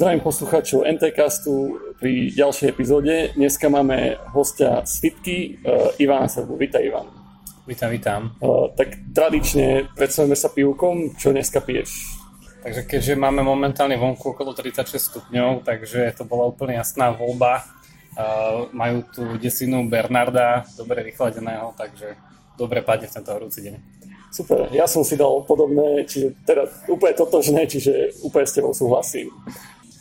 Zdravím poslucháčov NTCastu pri ďalšej epizóde. Dneska máme hostia z Fitky, uh, Ivana Serbu. Vítaj, Ivan. Vítam, vítam. Uh, tak tradične predstavíme sa pivkom. Čo dneska piješ? Takže keďže máme momentálne vonku okolo 36 stupňov, takže to bola úplne jasná voľba. Uh, majú tu desinu Bernarda, dobre vychladeného, takže dobre padne v tento horúci deň. Super, ja som si dal podobné, čiže teda úplne totožné, čiže úplne s tebou súhlasím.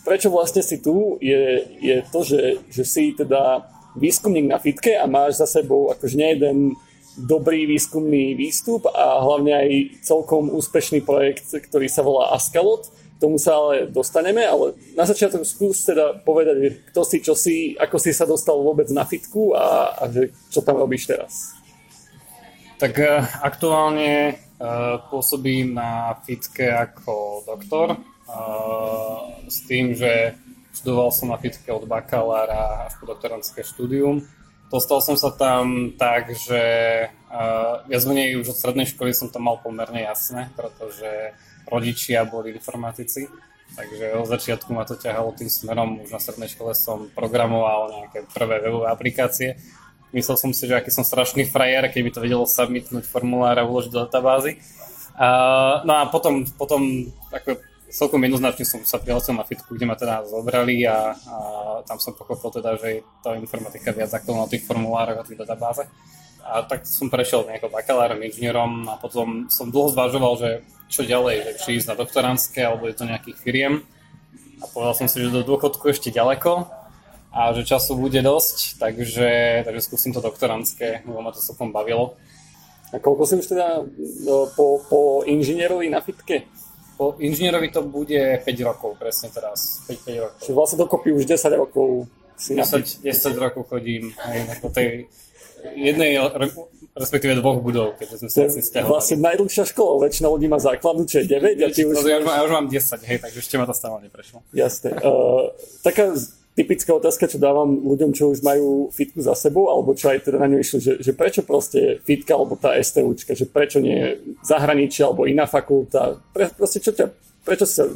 Prečo vlastne si tu, je, je to, že, že si teda výskumník na fitke a máš za sebou akože nejeden dobrý výskumný výstup a hlavne aj celkom úspešný projekt, ktorý sa volá Askalot. K tomu sa ale dostaneme, ale na začiatok skús teda povedať, kto si, čo si, ako si sa dostal vôbec na fitku a, a že, čo tam robíš teraz. Tak uh, aktuálne uh, pôsobím na Fitke ako doktor s tým, že študoval som na Fitke od bakalára až po doktorantské štúdium. Dostal som sa tam tak, že uh, viac menej už od strednej školy som to mal pomerne jasné, pretože rodičia boli informatici, takže od začiatku ma to ťahalo tým smerom. Už na strednej škole som programoval nejaké prvé webové aplikácie Myslel som si, že aký som strašný frajer, keď by to vedelo submitnúť formulár a uložiť do databázy. Uh, no a potom, potom ako celkom jednoznačne som sa prihlásil na fitku, kde ma teda zobrali a, a tam som pochopil teda, že je to informatika viac ako na tých formulároch a tých databáze. A tak som prešiel nejako bakalárom, inžinierom a potom som dlho zvažoval, že čo ďalej, že či ísť na doktorantské alebo je to nejakých firiem. A povedal som si, že do dôchodku ešte ďaleko, a že času bude dosť, takže, takže skúsim to doktorantské, lebo ma to celkom bavilo. A koľko si už teda po, po inžinierovi na fitke? Po inžinierovi to bude 5 rokov, presne teraz. 5, 5 rokov. Čiže vlastne dokopy už 10 rokov si 10, 10 rokov chodím aj po tej jednej, respektíve dvoch budov, keďže sme sa asi stiahovali. Vlastne najdlhšia škola, väčšina ľudí má základnú, čo je 9 a ty už... Ja už, mám, ja už mám 10, hej, takže ešte ma to stále neprešlo. Jasné. Uh, taká typická otázka, čo dávam ľuďom, čo už majú fitku za sebou, alebo čo aj teda na ňu išli, že, že prečo proste fitka alebo tá STUčka, že prečo nie zahraničie alebo iná fakulta, pre, proste čo ťa, prečo sa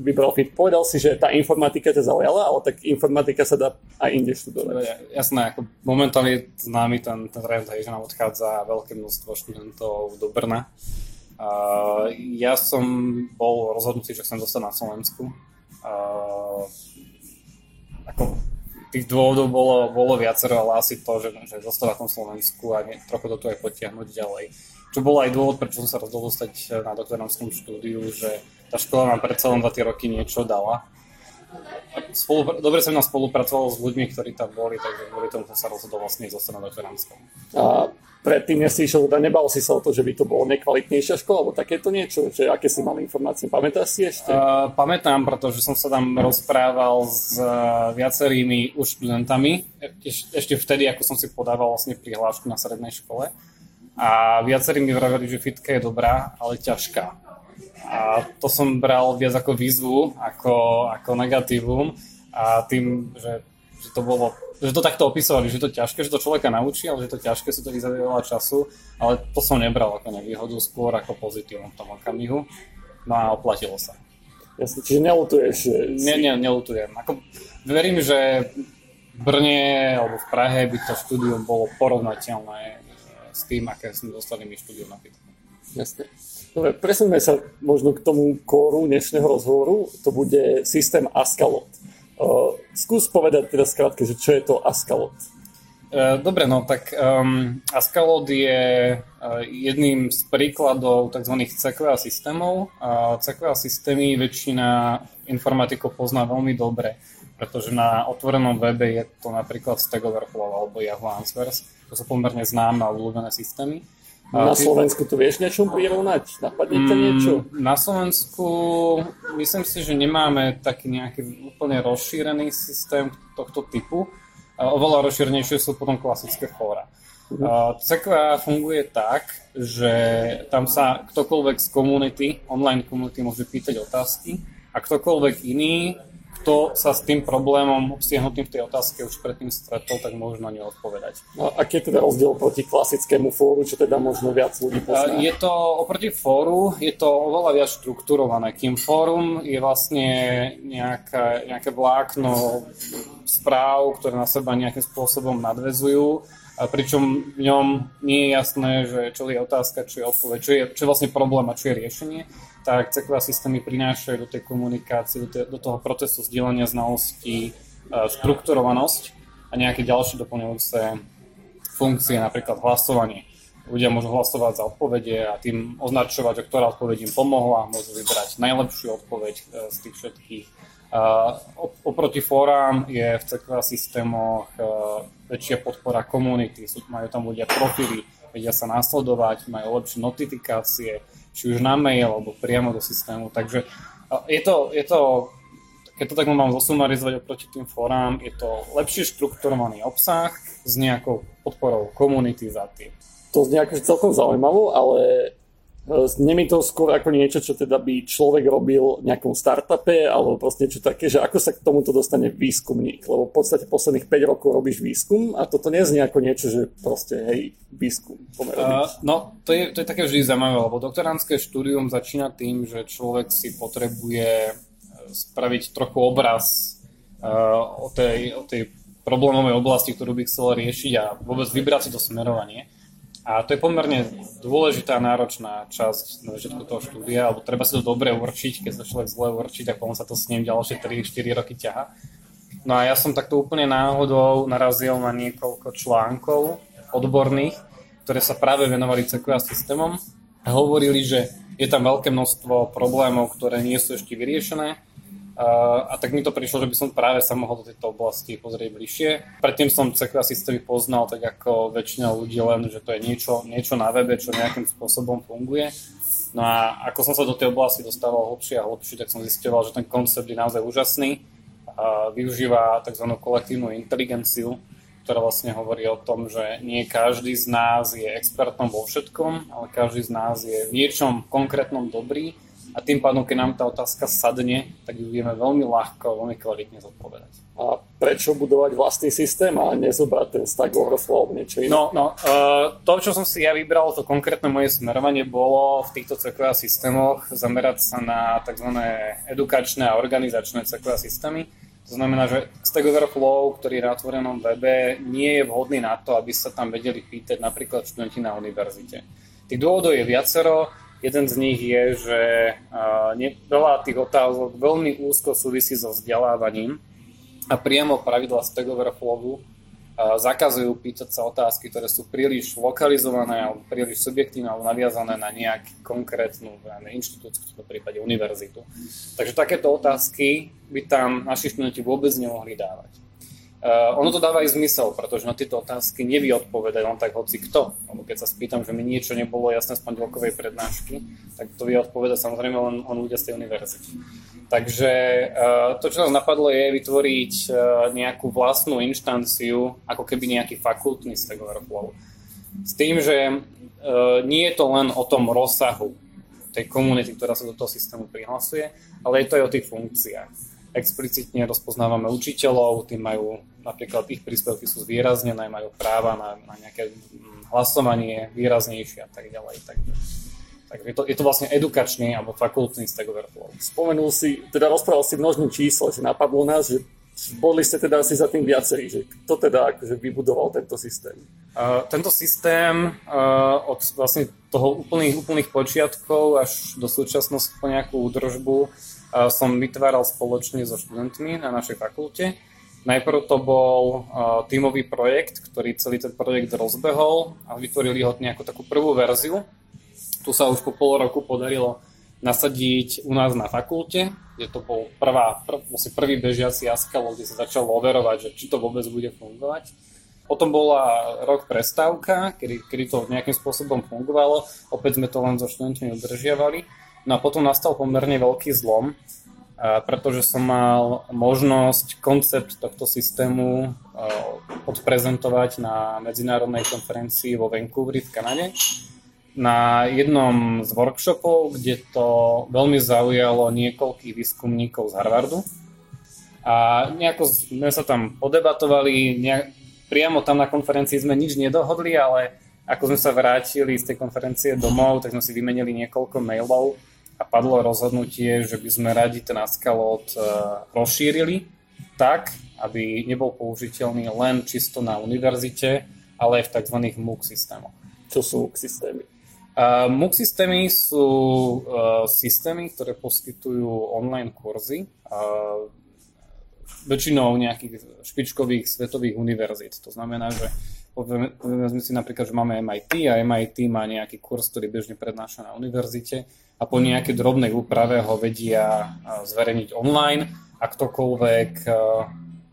vybral fit? Povedal si, že tá informatika ťa zaujala, ale tak informatika sa dá aj inde študovať. Ja, jasné, ako momentálne je známy ten, ten trend, že nám odchádza veľké množstvo študentov do Brna. Uh, ja som bol rozhodnutý, že chcem zostať na Slovensku. Uh, ako tých dôvodov bolo, bolo viacero, ale asi to, že, že zostáva v tom Slovensku a nie, trochu to tu aj potiahnuť ďalej. Čo bol aj dôvod, prečo som sa rozhodol dostať na doktoránskom štúdiu, že tá škola nám predsa len za tie roky niečo dala. Spolupra- dobre som na spolupracoval s ľuďmi, ktorí tam boli, takže kvôli tomu som sa rozhodol vlastne zostať na doktoránskom. A predtým, než si išiel, teda nebal si sa o to, že by to bolo nekvalitnejšia škola, alebo takéto niečo, že aké si mal informácie, pamätáš si ešte? Uh, pamätám, pretože som sa tam rozprával s uh, viacerými už študentami, Eš, ešte vtedy, ako som si podával vlastne prihlášku na strednej škole. A viacerí mi vraveli, že fitka je dobrá, ale ťažká. A to som bral viac ako výzvu, ako, ako negatívum. A tým, že, že to bolo že to takto opisovali, že to ťažké, že to človeka naučí, ale že to ťažké si to vyzaduje veľa času, ale to som nebral ako nevýhodu, skôr ako pozitívum v tom okamihu. No a oplatilo sa. Jasne, čiže neľutuješ? Že... Nie, nie, neľutujem. Ako, verím, že v Brne alebo v Prahe by to štúdium bolo porovnateľné s tým, aké sme dostali my štúdium na. Jasne. Dobre, presuňme sa možno k tomu kóru dnešného rozhovoru. To bude systém Ascalot. Uh, skús povedať teda skrátke, že čo je to Ascalot. Uh, dobre, no tak um, Ascalot je uh, jedným z príkladov tzv. CQA systémov. Uh, CQA systémy väčšina informatikov pozná veľmi dobre, pretože na otvorenom webe je to napríklad Stack Overflow alebo Yahoo Answers. To sú pomerne známe a obľúbené systémy. Na Slovensku to vieš niečo prirovnať? Napadne niečo? Mm, na Slovensku myslím si, že nemáme taký nejaký úplne rozšírený systém tohto typu. Oveľa rozšírenejšie sú potom klasické fóra. Uh-huh. CQA funguje tak, že tam sa ktokoľvek z komunity, online komunity môže pýtať otázky a ktokoľvek iný, kto sa s tým problémom obsiahnutým v tej otázke už predtým stretol, tak možno neodpovedať. No, aký je teda rozdiel proti klasickému fóru, čo teda možno viac ľudí pozná? Je to oproti fóru, je to oveľa viac štruktúrované, kým fórum je vlastne nejaké, nejaké vlákno správ, ktoré na seba nejakým spôsobom nadvezujú a pričom v ňom nie je jasné, že čo je otázka, čo je odpoveď, čo je, čo je vlastne problém a čo je riešenie tak CQA systémy prinášajú do tej komunikácie, do, te, do toho procesu zdieľania znalostí štrukturovanosť a nejaké ďalšie doplňujúce funkcie, napríklad hlasovanie. Ľudia môžu hlasovať za odpovede a tým označovať, že ktorá odpoveď im pomohla, môžu vybrať najlepšiu odpoveď e, z tých všetkých. Oproti fórám je v CQA systémoch e, väčšia podpora komunity, majú tam ľudia profily, vedia sa následovať, majú lepšie notifikácie, či už na mail alebo priamo do systému. Takže je to, je to keď to tak mám zosumarizovať oproti tým forám, je to lepšie štrukturovaný obsah s nejakou podporou komunity za tým. To znie akože celkom zaujímavo, ale Znie mi to skôr ako niečo, čo teda by človek robil v nejakom startupe, alebo proste niečo také, že ako sa k tomuto dostane výskumník. Lebo v podstate posledných 5 rokov robíš výskum a toto neznie ako niečo, že proste hej, výskum. Uh, no, to je, to je také vždy zaujímavé, lebo doktoránske štúdium začína tým, že človek si potrebuje e, spraviť trochu obraz uh, o, tej, o tej problémovej oblasti, ktorú by chcel riešiť a vôbec vybrať si to smerovanie. A to je pomerne dôležitá náročná časť na začiatku toho štúdia, alebo treba si to dobre určiť, keď sa človek zle určí, tak potom sa to s ním ďalšie 3-4 roky ťaha. No a ja som takto úplne náhodou narazil na niekoľko článkov odborných, ktoré sa práve venovali CQA systémom a hovorili, že je tam veľké množstvo problémov, ktoré nie sú ešte vyriešené a tak mi to prišlo, že by som práve sa mohol do tejto oblasti pozrieť bližšie. Predtým som CQ systémy poznal tak ako väčšina ľudí len, že to je niečo, niečo na webe, čo nejakým spôsobom funguje. No a ako som sa do tej oblasti dostával hlbšie a hlbšie, tak som zistil, že ten koncept je naozaj úžasný. A využíva tzv. kolektívnu inteligenciu, ktorá vlastne hovorí o tom, že nie každý z nás je expertom vo všetkom, ale každý z nás je v niečom konkrétnom dobrý a tým pádom, keď nám tá otázka sadne, tak ju vieme veľmi ľahko, veľmi kvalitne zodpovedať. A prečo budovať vlastný systém a nezobrať ten Stack Overflow alebo niečo iné? No, no uh, to, čo som si ja vybral, to konkrétne moje smerovanie bolo v týchto CQA systémoch zamerať sa na tzv. edukačné a organizačné CQA systémy. To znamená, že Stack Overflow, ktorý je na otvorenom webe, nie je vhodný na to, aby sa tam vedeli pýtať napríklad študenti na univerzite. Tých dôvodov je viacero. Jeden z nich je, že veľa tých otázok veľmi úzko súvisí so vzdelávaním a priamo pravidla Stack Overflowu zakazujú pýtať sa otázky, ktoré sú príliš lokalizované alebo príliš subjektívne alebo naviazané na nejakú konkrétnu inštitúciu, v tomto prípade univerzitu. Takže takéto otázky by tam naši študenti vôbec nemohli dávať. Uh, ono to dáva aj zmysel, pretože na tieto otázky nevie odpovedať len tak hoci kto. Lebo keď sa spýtam, že mi niečo nebolo jasné z pondelkovej prednášky, tak to vie odpovedať samozrejme len, len ľudia z tej univerzity. Takže uh, to, čo nás napadlo, je vytvoriť uh, nejakú vlastnú inštanciu, ako keby nejaký fakultný Stack Overflow. S tým, že nie je to len o tom rozsahu tej komunity, ktorá sa do toho systému prihlasuje, ale je to aj o tých funkciách explicitne rozpoznávame učiteľov, tým majú napríklad ich príspevky sú zvýraznené, majú práva na, na nejaké mm, hlasovanie výraznejšie a tak ďalej. Tak, tak je, to, je to vlastne edukačný alebo fakultný Stack Overflow. Spomenul si, teda rozprával si množný číslo, že napadlo nás, že boli ste teda asi za tým viacerí, že kto teda akože vybudoval tento systém? Uh, tento systém uh, od vlastne toho úplných, úplných počiatkov až do súčasnosti po nejakú údržbu som vytváral spoločne so študentmi na našej fakulte. Najprv to bol tímový projekt, ktorý celý ten projekt rozbehol a vytvorili ho nejakú takú prvú verziu. Tu sa už po pol roku podarilo nasadiť u nás na fakulte, kde to bol prvá, prv, vlastne prvý bežiaci jaskal, kde sa začalo overovať, že či to vôbec bude fungovať. Potom bola rok prestávka, kedy, kedy to nejakým spôsobom fungovalo. Opäť sme to len so študentmi udržiavali. No a potom nastal pomerne veľký zlom, pretože som mal možnosť koncept tohto systému odprezentovať na medzinárodnej konferencii vo Vancouveri v Kanade. Na jednom z workshopov, kde to veľmi zaujalo niekoľkých výskumníkov z Harvardu. A nejako sme sa tam podebatovali, nejak, priamo tam na konferencii sme nič nedohodli, ale ako sme sa vrátili z tej konferencie domov, tak sme si vymenili niekoľko mailov a padlo rozhodnutie, že by sme radi ten Ascalot uh, rozšírili tak, aby nebol použiteľný len čisto na univerzite, ale aj v tzv. MOOC systémoch. Čo sú MOOC systémy? Uh, MOOC systémy sú uh, systémy, ktoré poskytujú online kurzy, uh, väčšinou nejakých špičkových svetových univerzít. To znamená, že povieme si napríklad, že máme MIT a MIT má nejaký kurz, ktorý bežne prednáša na univerzite a po nejakej drobnej úprave ho vedia zverejniť online a ktokoľvek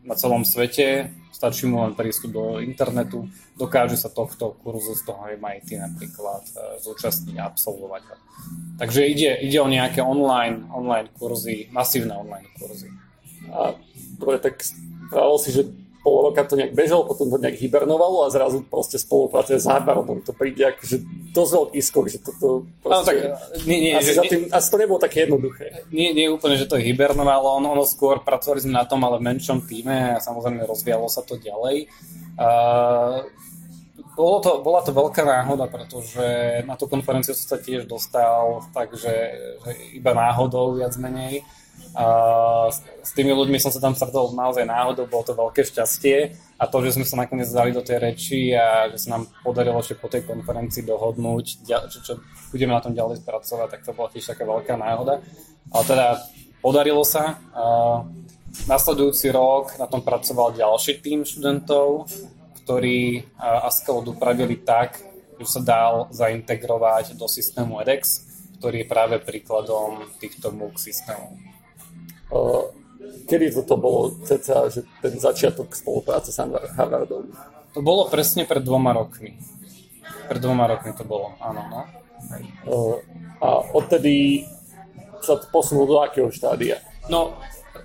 na celom svete stačí mu len prístup do internetu, dokáže sa tohto kurzu z toho MIT napríklad zúčastniť a absolvovať. Takže ide, ide o nejaké online, online kurzy, masívne online kurzy. A dobre, tak pravil si, že pol roka to nejak bežalo, potom to nejak hibernovalo a zrazu proste spolupracuje s Harvardom. To príde akože dosť veľký skok, že toto proste... No, tak, nie, nie, asi, že, tým, asi to nebolo také jednoduché. Nie, nie úplne, že to hibernovalo, ono, ono skôr pracovali sme na tom, ale v menšom týme a samozrejme rozvíjalo sa to ďalej. Uh, bolo to, bola to veľká náhoda, pretože na tú konferenciu som sa tiež dostal, takže že iba náhodou viac menej. A s tými ľuďmi som sa tam stretol naozaj náhodou, bolo to veľké šťastie a to, že sme sa nakoniec dali do tej reči a že sa nám podarilo ešte po tej konferencii dohodnúť, čo, čo budeme na tom ďalej spracovať, tak to bola tiež taká veľká náhoda. Ale teda podarilo sa. Nasledujúci rok na tom pracoval ďalší tým študentov, ktorí Askelod upravili tak, že sa dal zaintegrovať do systému edX, ktorý je práve príkladom týchto MOOC systémov. Kedy toto bolo cca, že ten začiatok spolupráce s Harvardom? To bolo presne pred dvoma rokmi. Pred dvoma rokmi to bolo, áno. No. A odtedy sa to posunulo do akého štádia? No,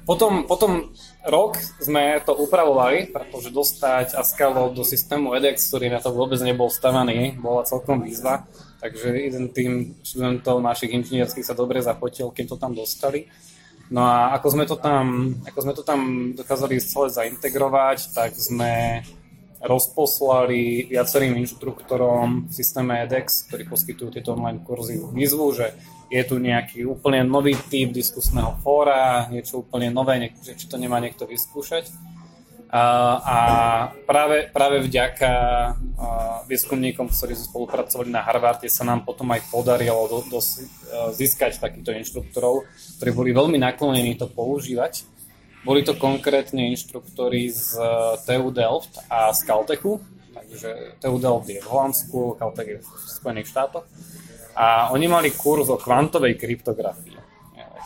potom, potom rok sme to upravovali, pretože dostať Ascalo do systému edX, ktorý na to vôbec nebol stavaný, bola celkom výzva. Takže jeden tým študentov našich inžinierských sa dobre zapotil, keď to tam dostali. No a ako sme to tam, ako sme to tam dokázali celé zaintegrovať, tak sme rozposlali viacerým inštruktorom v systéme edX, ktorí poskytujú tieto online kurzy výzvu, že je tu nejaký úplne nový typ diskusného fóra, niečo úplne nové, že či to nemá niekto vyskúšať. A, práve, práve vďaka výskumníkom, ktorí sme spolupracovali na Harvarde, sa nám potom aj podarilo do, do, získať takýchto inštruktorov, ktorí boli veľmi naklonení to používať. Boli to konkrétne inštruktori z TU Delft a z Caltechu, takže TU Delft je v Holandsku, Caltech je v Spojených štátoch. A oni mali kurz o kvantovej kryptografii.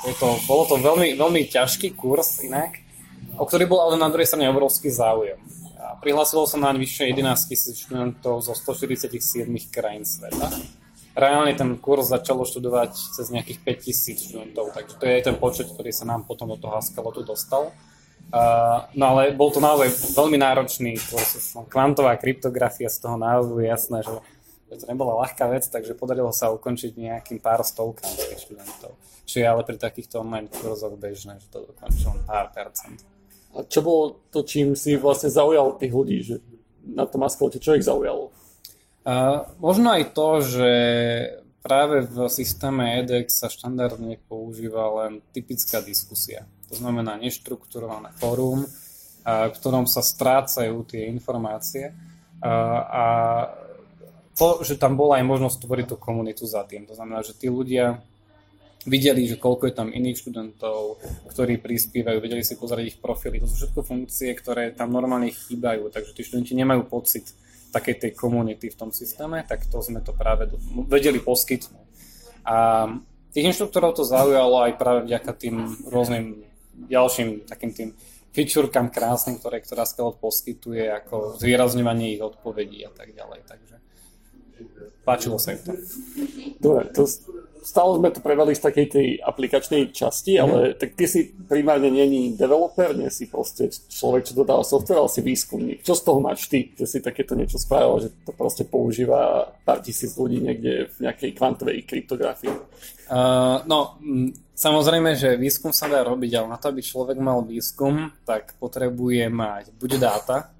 Je to, bolo to veľmi, veľmi ťažký kurz inak, o ktorý bol ale na druhej strane obrovský záujem. A prihlásilo sa na vyše 11 tisíc študentov zo 147 krajín sveta. Reálne ten kurz začalo študovať cez nejakých 5 tisíc študentov, takže to je ten počet, ktorý sa nám potom do toho Haskalotu dostal. Uh, no ale bol to naozaj veľmi náročný kurz. Kvantová kryptografia z toho názvu je jasné, že to nebola ľahká vec, takže podarilo sa ukončiť nejakým pár stovkám študentov. Čo je ale pri takýchto online kurzoch bežné, že to dokončilo pár percent. A čo bolo to, čím si vlastne zaujal tých ľudí, že na tom Askalote, čo ich zaujalo? Uh, možno aj to, že práve v systéme EDX sa štandardne používa len typická diskusia. To znamená neštrukturované fórum, v ktorom sa strácajú tie informácie a to, že tam bola aj možnosť tvoriť tú komunitu za tým. To znamená, že tí ľudia videli, že koľko je tam iných študentov, ktorí prispievajú, vedeli si pozrieť ich profily. To sú všetko funkcie, ktoré tam normálne chýbajú, takže tí študenti nemajú pocit takej tej komunity v tom systéme, tak to sme to práve vedeli poskytnúť. A tých inštruktorov to zaujalo aj práve vďaka tým rôznym ďalším takým tým fičurkám krásnym, ktoré ktorá Skelot poskytuje, ako zvýrazňovanie ich odpovedí a tak ďalej. Takže páčilo sa im to. Dobre, to stále sme to prevali z takej tej aplikačnej časti, mm. ale tak ty si primárne není developer, nie si proste človek, čo dodáva software, ale si výskumník. Čo z toho máš ty, že si takéto niečo spravil, že to proste používa pár tisíc ľudí niekde v nejakej kvantovej kryptografii? Uh, no, samozrejme, že výskum sa dá robiť, ale na to, aby človek mal výskum, tak potrebuje mať buď dáta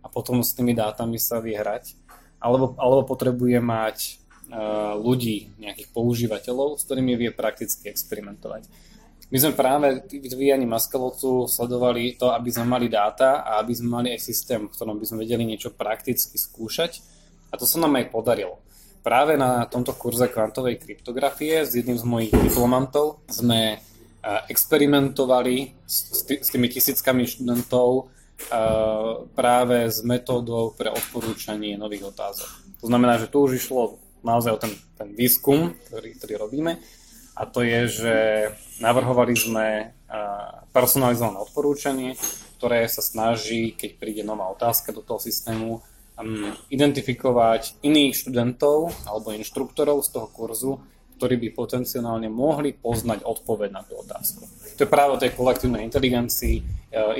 a potom s tými dátami sa vyhrať, alebo, alebo potrebuje mať ľudí, nejakých používateľov, s ktorými vie prakticky experimentovať. My sme práve vyvíjaní Maskalotu sledovali to, aby sme mali dáta a aby sme mali aj systém, v ktorom by sme vedeli niečo prakticky skúšať. A to sa nám aj podarilo. Práve na tomto kurze kvantovej kryptografie s jedným z mojich diplomantov sme experimentovali s, tými tisíckami študentov práve s metódou pre odporúčanie nových otázok. To znamená, že tu už išlo naozaj o ten, ten výskum, ktorý, ktorý robíme. A to je, že navrhovali sme personalizované odporúčanie, ktoré sa snaží, keď príde nová otázka do toho systému, um, identifikovať iných študentov alebo inštruktorov z toho kurzu, ktorí by potenciálne mohli poznať odpoveď na tú otázku. To je práve o tej kolektívnej inteligencii,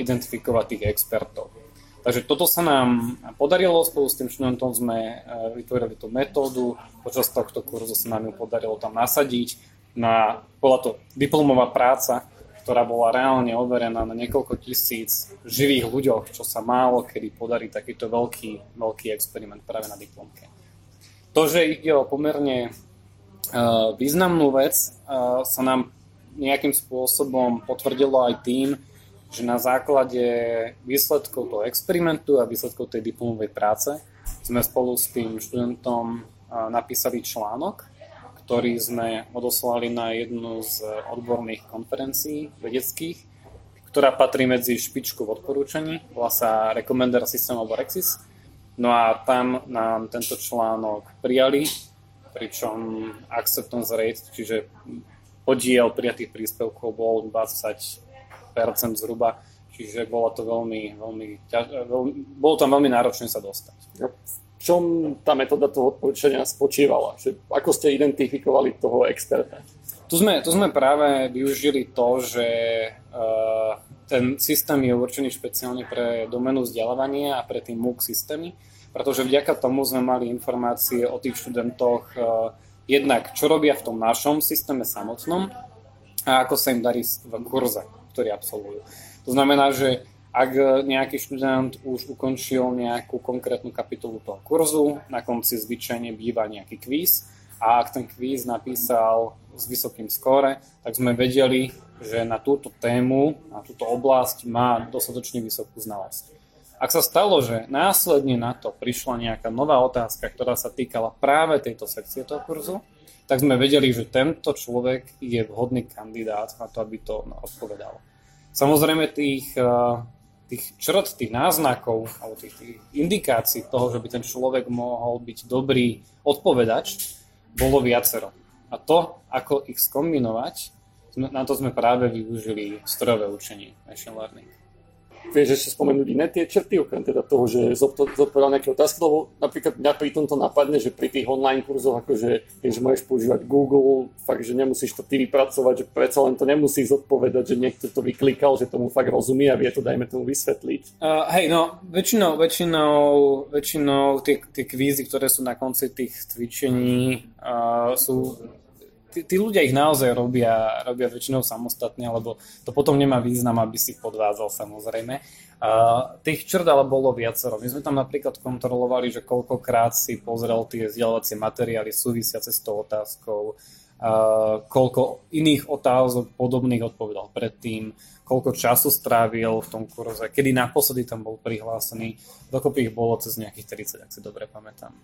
identifikovať tých expertov. Takže toto sa nám podarilo, spolu s tým študentom sme e, vytvorili tú metódu, počas tohto kurzu sa nám ju podarilo tam nasadiť. Na, bola to diplomová práca, ktorá bola reálne overená na niekoľko tisíc živých ľuďoch, čo sa málo kedy podarí takýto veľký, veľký experiment práve na diplomke. To, že ide o pomerne významnú vec, sa nám nejakým spôsobom potvrdilo aj tým, že na základe výsledkov toho experimentu a výsledkov tej diplomovej práce sme spolu s tým študentom napísali článok, ktorý sme odoslali na jednu z odborných konferencií vedeckých, ktorá patrí medzi špičku v odporúčaní, volá sa Recommender System alebo Rexis. No a tam nám tento článok prijali, pričom acceptance rate, čiže podiel prijatých príspevkov bol 20 zhruba, čiže bolo to veľmi, veľmi, ťaž, veľmi bolo tam veľmi náročné sa dostať. V čom tá metóda toho odporúčania spočívala? Že ako ste identifikovali toho experta? Tu sme, tu sme práve využili to, že uh, ten systém je určený špeciálne pre domenu vzdelávania a pre tým MOOC systémy, pretože vďaka tomu sme mali informácie o tých študentoch uh, jednak, čo robia v tom našom systéme samotnom a ako sa im darí v kurze ktorí absolvujú. To znamená, že ak nejaký študent už ukončil nejakú konkrétnu kapitolu toho kurzu, na konci zvyčajne býva nejaký kvíz a ak ten kvíz napísal s vysokým skóre, tak sme vedeli, že na túto tému, na túto oblasť má dostatočne vysokú znalosť. Ak sa stalo, že následne na to prišla nejaká nová otázka, ktorá sa týkala práve tejto sekcie toho kurzu, tak sme vedeli, že tento človek je vhodný kandidát na to, aby to odpovedal. Samozrejme tých, eh, tých črt, tých náznakov alebo tých, tých indikácií toho, že by ten človek mohol byť dobrý odpovedač, bolo viacero. A to, ako ich skombinovať, na to sme práve využili strojové učenie, machine learning vieš ešte spomenúť iné tie črty, okrem teda toho, že zodpovedal nejaké otázky, lebo napríklad mňa pri tomto napadne, že pri tých online kurzoch, akože vieš, môžeš používať Google, fakt, že nemusíš to ty vypracovať, že predsa len to nemusí zodpovedať, že niekto to vyklikal, že tomu fakt rozumie a vie to, dajme tomu vysvetliť. Uh, hej, no, väčšinou, väčšinou, väčšinou tie, tie kvízy, ktoré sú na konci tých cvičení, uh, sú tí, ľudia ich naozaj robia, robia väčšinou samostatne, lebo to potom nemá význam, aby si podvádzal samozrejme. Uh, tých črt ale bolo viacero. My sme tam napríklad kontrolovali, že koľkokrát si pozrel tie vzdelávacie materiály súvisiace s tou otázkou, uh, koľko iných otázok podobných odpovedal predtým, koľko času strávil v tom kurze, kedy naposledy tam bol prihlásený. Dokopy ich bolo cez nejakých 30, ak si dobre pamätám.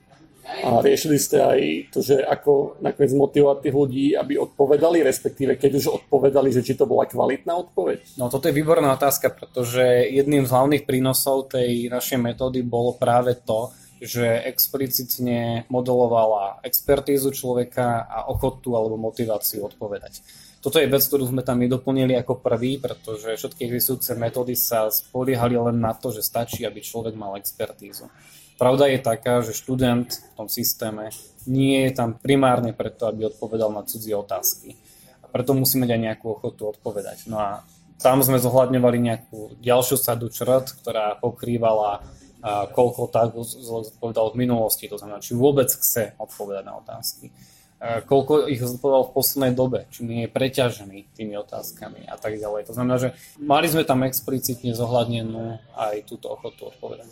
A riešili ste aj to, že ako nakoniec motivovať tých ľudí, aby odpovedali, respektíve keď už odpovedali, že či to bola kvalitná odpoveď? No toto je výborná otázka, pretože jedným z hlavných prínosov tej našej metódy bolo práve to, že explicitne modelovala expertízu človeka a ochotu alebo motiváciu odpovedať. Toto je vec, ktorú sme tam nedoplnili ako prvý, pretože všetky existujúce metódy sa spoliehali len na to, že stačí, aby človek mal expertízu. Pravda je taká, že študent v tom systéme nie je tam primárne preto, aby odpovedal na cudzie otázky. A preto musí mať aj nejakú ochotu odpovedať. No a tam sme zohľadňovali nejakú ďalšiu sadu črt, ktorá pokrývala a koľko tak odpovedal v minulosti, to znamená, či vôbec chce odpovedať na otázky. A koľko ich zodpovedal v poslednej dobe, či nie je preťažený tými otázkami a tak ďalej. To znamená, že mali sme tam explicitne zohľadnenú aj túto ochotu odpovedať.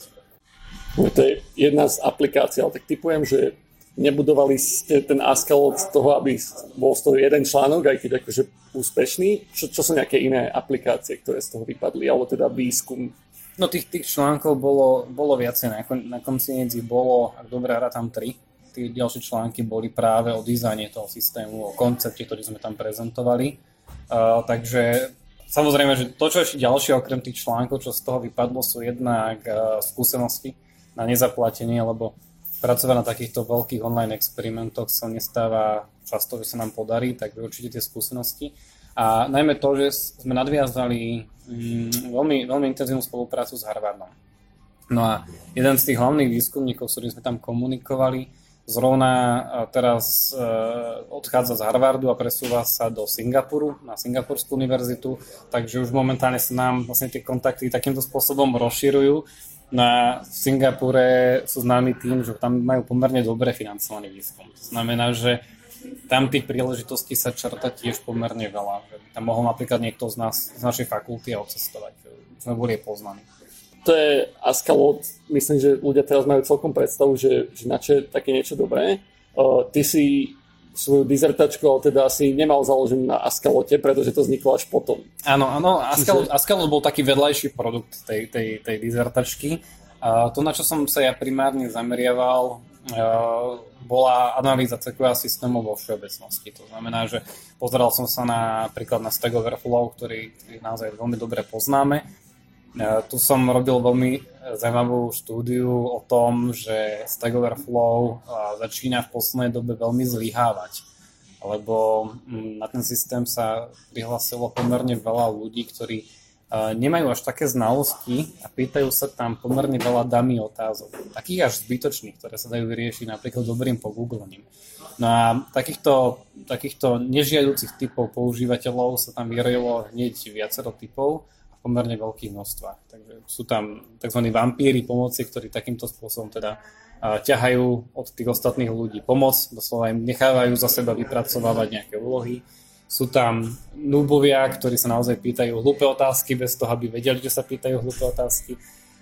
No to je jedna z aplikácií, ale tak typujem, že nebudovali ste ten Ascalot z toho, aby bol z toho jeden článok, aj keď akože úspešný. Čo, čo sú nejaké iné aplikácie, ktoré z toho vypadli, alebo teda výskum? No tých, tých článkov bolo, bolo viacej, na, na konci nedzi bolo, ak dobre tam tri. Tí ďalšie články boli práve o dizajne toho systému, o koncepte, ktorý sme tam prezentovali. Uh, takže samozrejme, že to, čo ešte ďalšie okrem tých článkov, čo z toho vypadlo, sú jednak uh, skúsenosti na nezaplatenie, lebo pracovať na takýchto veľkých online experimentoch sa nestáva často, že sa nám podarí, tak určite tie skúsenosti. A najmä to, že sme nadviazali mm, veľmi, veľmi intenzívnu spoluprácu s Harvardom. No a jeden z tých hlavných výskumníkov, s ktorým sme tam komunikovali, zrovna teraz e, odchádza z Harvardu a presúva sa do Singapuru, na Singapurskú univerzitu, takže už momentálne sa nám vlastne tie kontakty takýmto spôsobom rozširujú na Singapure sú známi tým, že tam majú pomerne dobre financovaný výskum. To znamená, že tam tých príležitostí sa črta tiež pomerne veľa. Tam mohol napríklad niekto z nás, z našej fakulty odcestovať. Sme boli poznaní. To je Ascalot. Myslím, že ľudia teraz majú celkom predstavu, že, že na čo je také niečo dobré. Uh, ty si svoju dizertačku, ale teda asi nemal založenú na Ascalote, pretože to vzniklo až potom. Áno, áno, Ascalot, Čiže... Ascalot bol taký vedľajší produkt tej, tej, tej dizertačky. A to, na čo som sa ja primárne zameriaval, bola analýza CQA systémov vo všeobecnosti. To znamená, že pozeral som sa na, napríklad na Stack Overflow, ktorý, ktorý naozaj veľmi dobre poznáme. Tu som robil veľmi zaujímavú štúdiu o tom, že Stack Overflow začína v poslednej dobe veľmi zlyhávať lebo mm, na ten systém sa prihlásilo pomerne veľa ľudí, ktorí nemajú až také znalosti a pýtajú sa tam pomerne veľa dami otázok. Takých až zbytočných, ktoré sa dajú vyriešiť napríklad dobrým pogooglením. No a takýchto, takýchto nežiadúcich typov používateľov sa tam vyrojilo hneď viacero typov pomerne veľkých množstvách. Takže sú tam tzv. vampíry pomoci, ktorí takýmto spôsobom teda ťahajú od tých ostatných ľudí pomoc, doslova im nechávajú za seba vypracovávať nejaké úlohy. Sú tam núbovia, ktorí sa naozaj pýtajú hlúpe otázky bez toho, aby vedeli, že sa pýtajú hlúpe otázky.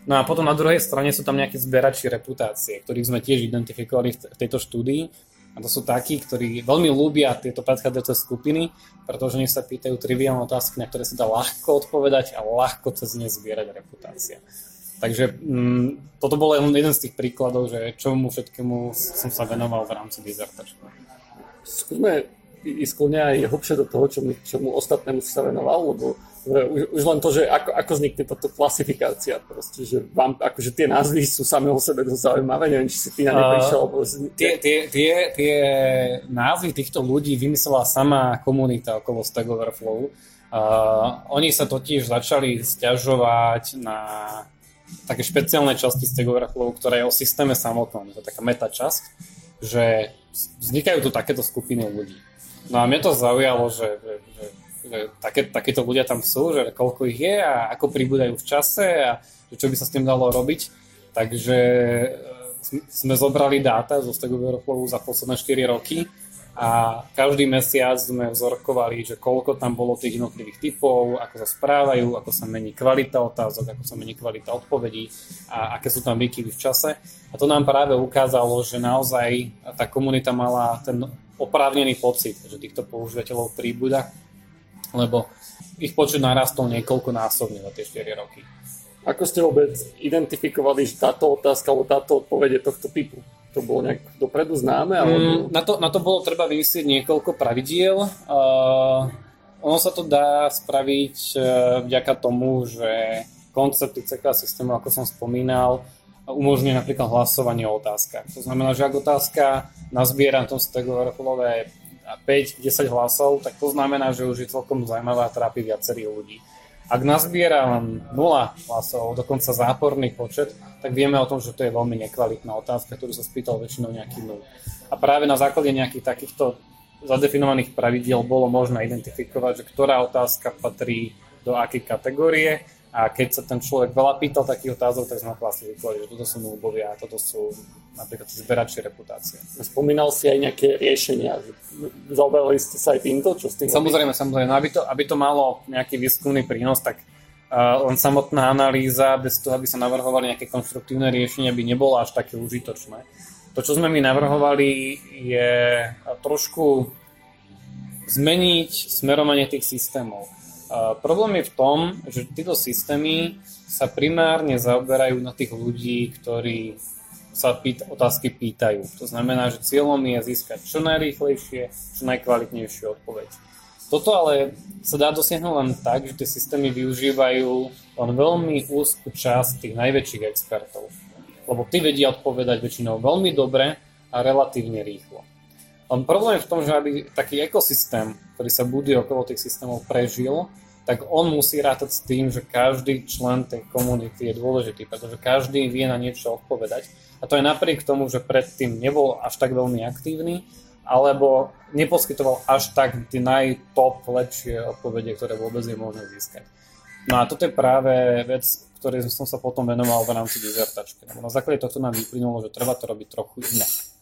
No a potom na druhej strane sú tam nejaké zberači reputácie, ktorých sme tiež identifikovali v tejto štúdii a to sú takí, ktorí veľmi ľúbia tieto predchádzajúce skupiny, pretože nech sa pýtajú triviálne otázky, na ktoré sa dá ľahko odpovedať a ľahko cez ne zbierať reputácia. Takže mm, toto bol jeden z tých príkladov, že čomu všetkému som sa venoval v rámci dizertačky. Skúsme ísť kľudne aj hlbšie do toho, čomu, čomu ostatnému sa venoval, lebo už, už len to, že ako, ako vznikne táto klasifikácia, proste, že vám, akože tie názvy sú same o sebe dosť zaujímavé, neviem, či si ty na ne prišiel. Uh, tie, tie, tie, tie názvy týchto ľudí vymyslela sama komunita okolo Stack Overflow. Uh, oni sa totiž začali stiažovať na také špeciálne časti Stack Overflow, ktoré je o systéme samotnom, to je taká meta časť, že vznikajú tu takéto skupiny ľudí. No a mňa to zaujalo, že, že, že že také, takéto ľudia tam sú, že koľko ich je a ako pribúdajú v čase a že čo by sa s tým dalo robiť. Takže e, sme zobrali dáta zo Stack Overflow za posledné 4 roky a každý mesiac sme vzorkovali, že koľko tam bolo tých jednotlivých typov, ako sa správajú, ako sa mení kvalita otázok, ako sa mení kvalita odpovedí a aké sú tam výkyvy v čase. A to nám práve ukázalo, že naozaj tá komunita mala ten oprávnený pocit, že týchto používateľov príbuda lebo ich počet narastol niekoľkonásobne za tie 4 roky. Ako ste vôbec identifikovali, že táto otázka alebo táto odpovede tohto typu? To bolo nejak dopredu známe? Alebo... Mm, na, to, na to bolo treba vymyslieť niekoľko pravidiel. Uh, ono sa to dá spraviť uh, vďaka tomu, že koncepty CK systému, ako som spomínal, umožňuje napríklad hlasovanie o otázkach. To znamená, že ak otázka nazbiera na tom Stack Overflow 5-10 hlasov, tak to znamená, že už je celkom zaujímavá a trápi viacerých ľudí. Ak nazbiera len 0 hlasov, dokonca záporný počet, tak vieme o tom, že to je veľmi nekvalitná otázka, ktorú sa spýtal väčšinou nejaký nul. A práve na základe nejakých takýchto zadefinovaných pravidiel bolo možné identifikovať, že ktorá otázka patrí do akej kategórie a keď sa ten človek veľa pýtal takých otázok, tak sme ho klasifikovali, že toto sú a toto sú napríklad zberačie reputácie. Spomínal si aj nejaké riešenia. Zaoberali ste sa aj týmto? Čo s tým samozrejme, samozrejme. No, aby, to, aby to malo nejaký výskumný prínos, tak uh, len samotná analýza, bez toho, aby sa navrhovali nejaké konštruktívne riešenia, by nebolo až také užitočné. To, čo sme my navrhovali, je trošku zmeniť smerovanie tých systémov problém je v tom, že tieto systémy sa primárne zaoberajú na tých ľudí, ktorí sa pýt, otázky pýtajú. To znamená, že cieľom je získať čo najrýchlejšie, čo najkvalitnejšiu odpoveď. Toto ale sa dá dosiahnuť len tak, že tie systémy využívajú len veľmi úzkú časť tých najväčších expertov. Lebo tí vedia odpovedať väčšinou veľmi dobre a relatívne rýchlo. Len problém je v tom, že aby taký ekosystém, ktorý sa buduje okolo tých systémov, prežil, tak on musí rátať s tým, že každý člen tej komunity je dôležitý, pretože každý vie na niečo odpovedať. A to je napriek tomu, že predtým nebol až tak veľmi aktívny, alebo neposkytoval až tak tie najtop lepšie odpovede, ktoré vôbec je možné získať. No a toto je práve vec, ktorej som sa potom venoval v rámci dizertačky. Na základe tohto nám vyplynulo, že treba to robiť trochu inak.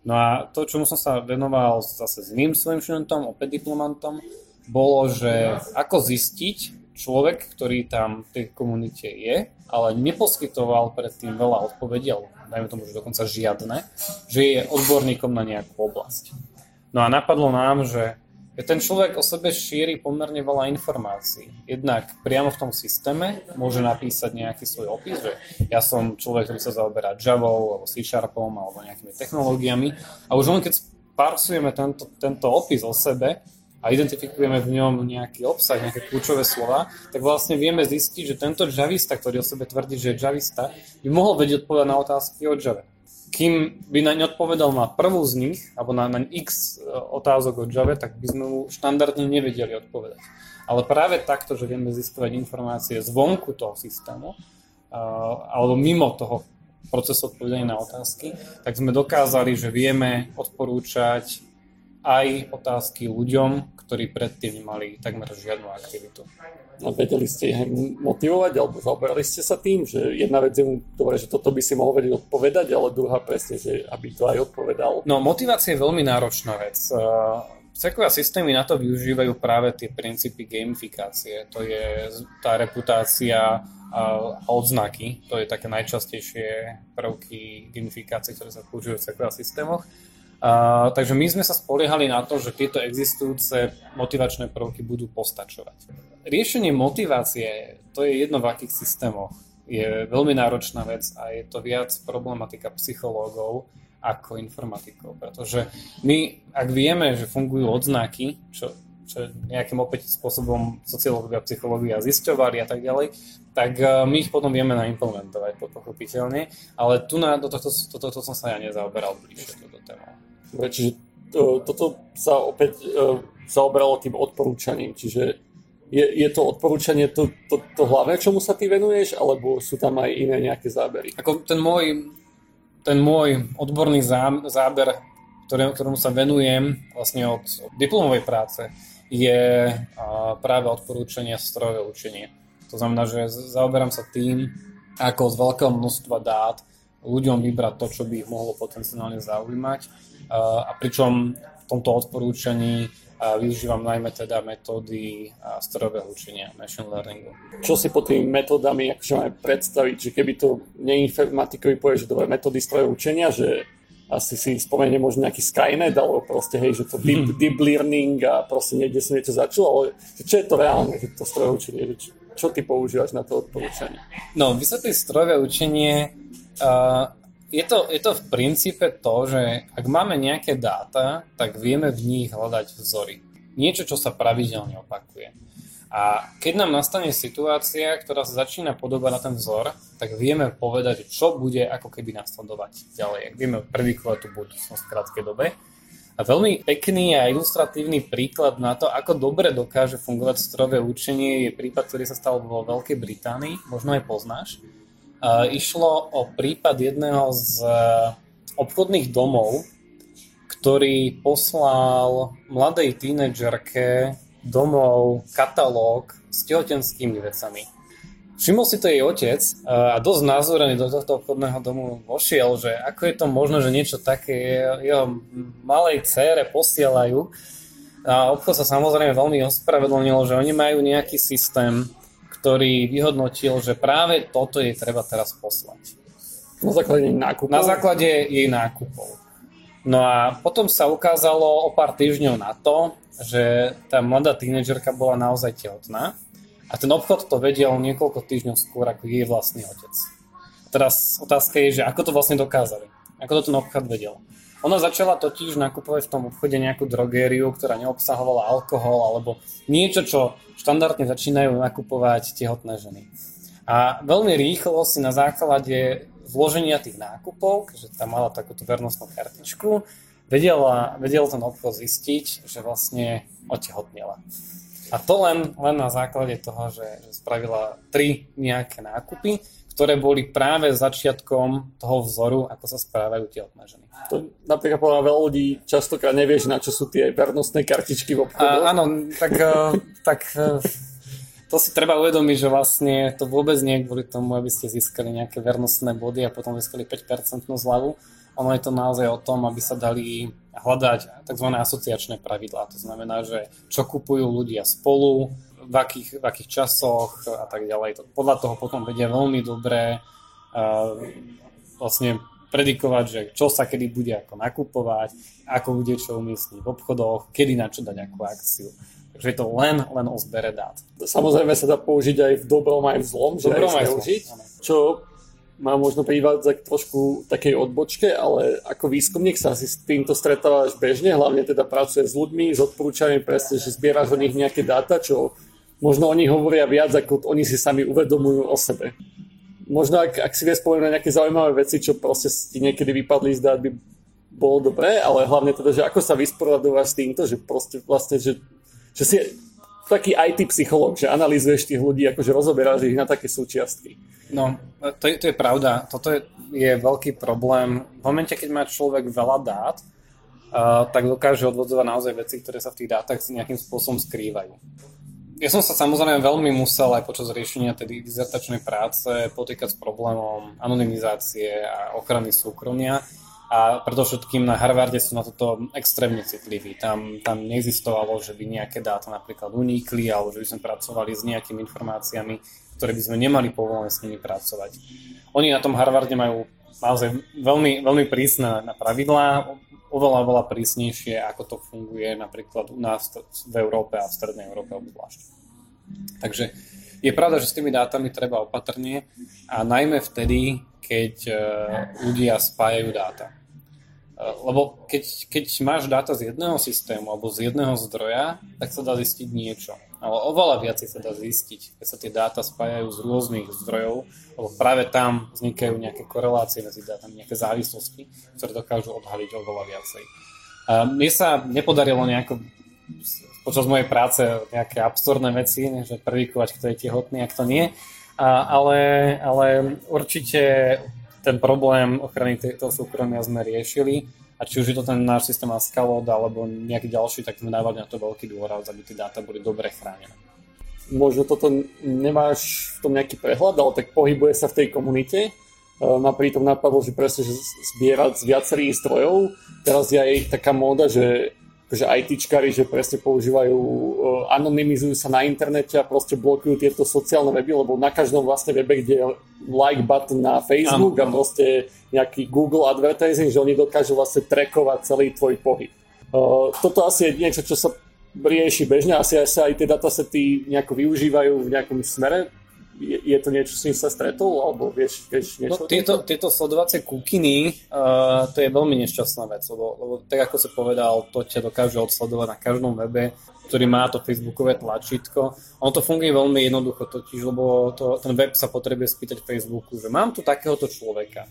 No a to, čomu som sa venoval zase s iným svojim študentom, opäť diplomantom, bolo, že ako zistiť človek, ktorý tam v tej komunite je, ale neposkytoval predtým veľa odpovedí, alebo dajme tomu, že dokonca žiadne, že je odborníkom na nejakú oblasť. No a napadlo nám, že ten človek o sebe šíri pomerne veľa informácií. Jednak priamo v tom systéme môže napísať nejaký svoj opis, že ja som človek, ktorý sa zaoberá Java alebo C Sharpom alebo nejakými technológiami a už len keď parsujeme tento, tento opis o sebe, a identifikujeme v ňom nejaký obsah, nejaké kľúčové slova, tak vlastne vieme zistiť, že tento javista, ktorý o sebe tvrdí, že je javista, by mohol vedieť odpovedať na otázky o Java. Kým by na ne odpovedal na prvú z nich, alebo na, na x e, otázok o Java, tak by sme mu štandardne nevedeli odpovedať. Ale práve takto, že vieme získavať informácie zvonku toho systému, alebo mimo toho procesu odpovedania na otázky, tak sme dokázali, že vieme odporúčať aj otázky ľuďom, ktorí predtým nemali takmer žiadnu aktivitu. A vedeli ste ich motivovať, alebo zaoberali ste sa tým, že jedna vec je mu dobre, že toto by si mohol vedieť odpovedať, ale druhá presne, že aby to aj odpovedal. No, motivácia je veľmi náročná vec. Sekvia systémy na to využívajú práve tie princípy gamifikácie. To je tá reputácia a odznaky. To je také najčastejšie prvky gamifikácie, ktoré sa používajú v Sequoia systémoch. Takže my sme sa spoliehali na to, že tieto existujúce motivačné prvky budú postačovať. Riešenie motivácie, to je jedno v akých systémoch, je veľmi náročná vec a je to viac problematika psychológov ako informatikov, pretože my, ak vieme, že fungujú odznaky, čo, čo nejakým opäť spôsobom sociológovia psychológia zisťovali a tak ďalej, tak my ich potom vieme naimplementovať pochopiteľne, ale tu na, do tohto, to, to, to som sa ja nezaoberal bližšie. Čiže to, toto sa opäť uh, zaoberalo tým odporúčaním, čiže je, je to odporúčanie to, to, to hlavné, čomu sa ty venuješ, alebo sú tam aj iné nejaké zábery? Ako ten môj, ten môj odborný zá, záber, ktoré, ktorému sa venujem vlastne od, od diplomovej práce, je uh, práve odporúčanie strojové učenie. To znamená, že zaoberám sa tým, ako z veľkého množstva dát ľuďom vybrať to, čo by ich mohlo potenciálne zaujímať a pričom v tomto odporúčaní využívam najmä teda metódy strojového učenia, machine learningu. Čo si pod tými metódami akože máme predstaviť, že keby to neinformatikovi povie, že dobré metódy strojového učenia, že asi si spomenie možno nejaký Skynet, alebo proste hej, že to deep, hmm. deep learning a proste niekde som niečo začal, ale čo je to reálne, že to strojové učenie, čo, čo ty používaš na to odporúčanie? No, vysvetliť strojové učenie uh, je to, je to v princípe to, že ak máme nejaké dáta, tak vieme v nich hľadať vzory. Niečo, čo sa pravidelne opakuje. A keď nám nastane situácia, ktorá sa začína podobať na ten vzor, tak vieme povedať, čo bude ako keby nasledovať ďalej. Ak vieme predikovať tú budúcnosť v krátkej dobe. A veľmi pekný a ilustratívny príklad na to, ako dobre dokáže fungovať strojové učenie, je prípad, ktorý sa stal vo Veľkej Británii, možno aj poznáš. Uh, išlo o prípad jedného z obchodných domov, ktorý poslal mladej tínedžerke domov katalóg s tehotenskými vecami. Všimol si to jej otec a dosť názorený do tohto obchodného domu vošiel, že ako je to možné, že niečo také jeho malej cére posielajú. A obchod sa samozrejme veľmi ospravedlnil, že oni majú nejaký systém, ktorý vyhodnotil, že práve toto jej treba teraz poslať. Na základe jej nákupov? Na základe jej nákupov. No a potom sa ukázalo o pár týždňov na to, že tá mladá tínedžerka bola naozaj tehotná a ten obchod to vedel niekoľko týždňov skôr ako jej vlastný otec. Teraz otázka je, že ako to vlastne dokázali? Ako to ten obchod vedel? Ona začala totiž nakupovať v tom obchode nejakú drogériu, ktorá neobsahovala alkohol alebo niečo, čo štandardne začínajú nakupovať tehotné ženy. A veľmi rýchlo si na základe zloženia tých nákupov, keďže tam mala takúto vernostnú kartičku, vedela, vedel ten obchod zistiť, že vlastne otehotnila. A to len, len na základe toho, že, že spravila tri nejaké nákupy, ktoré boli práve začiatkom toho vzoru, ako sa správajú tehotné ženy. To napríklad povedal veľa ľudí častokrát nevieš, na čo sú tie vernostné kartičky v obchodoch. áno, tak, eh, tak eh, to si treba uvedomiť, že vlastne to vôbec nie je kvôli tomu, aby ste získali nejaké vernostné body a potom získali 5% zľavu. Ono je to naozaj o tom, aby sa dali hľadať tzv. asociačné pravidlá. To znamená, že čo kupujú ľudia spolu, v akých, v akých časoch a tak ďalej. Podľa toho potom vedia veľmi dobre uh, vlastne predikovať, že čo sa kedy bude ako nakupovať, ako bude čo umiestniť v obchodoch, kedy na čo dať akú akciu. Takže je to len, len o zbere dát. Samozrejme sa dá použiť aj v dobrom, aj v zlom, že dobrom aj, zneužiť, čo má možno privázať k trošku takej odbočke, ale ako výskumník sa asi s týmto stretávaš bežne, hlavne teda pracuje s ľuďmi, s odporúčaním presne, že zbieraš od nich nejaké dáta, čo možno oni hovoria viac, ako oni si sami uvedomujú o sebe. Možno ak, ak si vie spomenúť na nejaké zaujímavé veci, čo proste ti niekedy vypadli z dát, by bolo dobré, ale hlavne teda, že ako sa vysporadovať s týmto, že proste vlastne, že, že si taký IT psychológ, že analýzuješ tých ľudí, akože rozoberáš ich na také súčiastky. No, to je, to je pravda. Toto je, je veľký problém. V momente, keď má človek veľa dát, uh, tak dokáže odvodzovať naozaj veci, ktoré sa v tých dátach nejakým spôsobom skrývajú. Ja som sa samozrejme veľmi musel aj počas riešenia tej dizertačnej práce potýkať s problémom anonymizácie a ochrany súkromia a predovšetkým na Harvarde sú na toto extrémne citliví. Tam, tam neexistovalo, že by nejaké dáta napríklad unikli, alebo že by sme pracovali s nejakými informáciami, ktoré by sme nemali povolené s nimi pracovať. Oni na tom Harvarde majú naozaj veľmi, veľmi prísne na pravidlá, oveľa, oveľa prísnejšie, ako to funguje napríklad u nás v Európe a v Strednej Európe obzvlášť. Takže je pravda, že s tými dátami treba opatrne a najmä vtedy, keď eh, ľudia spájajú dáta. Eh, lebo keď, keď máš dáta z jedného systému alebo z jedného zdroja, tak sa dá zistiť niečo. Ale oveľa viacej sa dá zistiť, keď sa tie dáta spájajú z rôznych zdrojov, lebo práve tam vznikajú nejaké korelácie medzi dátami, nejaké závislosti, ktoré dokážu odhaliť oveľa viacej. A mne sa nepodarilo nejako počas mojej práce nejaké absurdné veci, že predikovať, kto je tehotný a kto nie, a, ale, ale určite ten problém ochrany toho súkromia sme riešili a či už je to ten náš systém Ascalod alebo nejaký ďalší, tak sme dávali na to veľký dôraz, aby tie dáta boli dobre chránené. Možno toto nemáš v tom nejaký prehľad, ale tak pohybuje sa v tej komunite. Ma pritom napadlo, že presne, že zbierať z viacerých zdrojov. Teraz je aj taká móda, že akože ITčkári, že presne používajú, e, anonymizujú sa na internete a proste blokujú tieto sociálne weby, lebo na každom vlastne webe, kde je like button na Facebook ano, a proste nejaký Google advertising, že oni dokážu vlastne trackovať celý tvoj pohyb. Uh, toto asi je niečo, čo sa rieši bežne, asi sa aj tie datasety nejako využívajú v nejakom smere je, je to niečo, s čím sa stretol, alebo vieš, vieš niečo? No, tieto, tieto sledovacie kukiny, uh, to je veľmi nešťastná vec, lebo, lebo tak ako si povedal, to ťa dokáže odsledovať na každom webe, ktorý má to facebookové tlačítko. Ono to funguje veľmi jednoducho totiž, lebo to, ten web sa potrebuje spýtať Facebooku, že mám tu takéhoto človeka.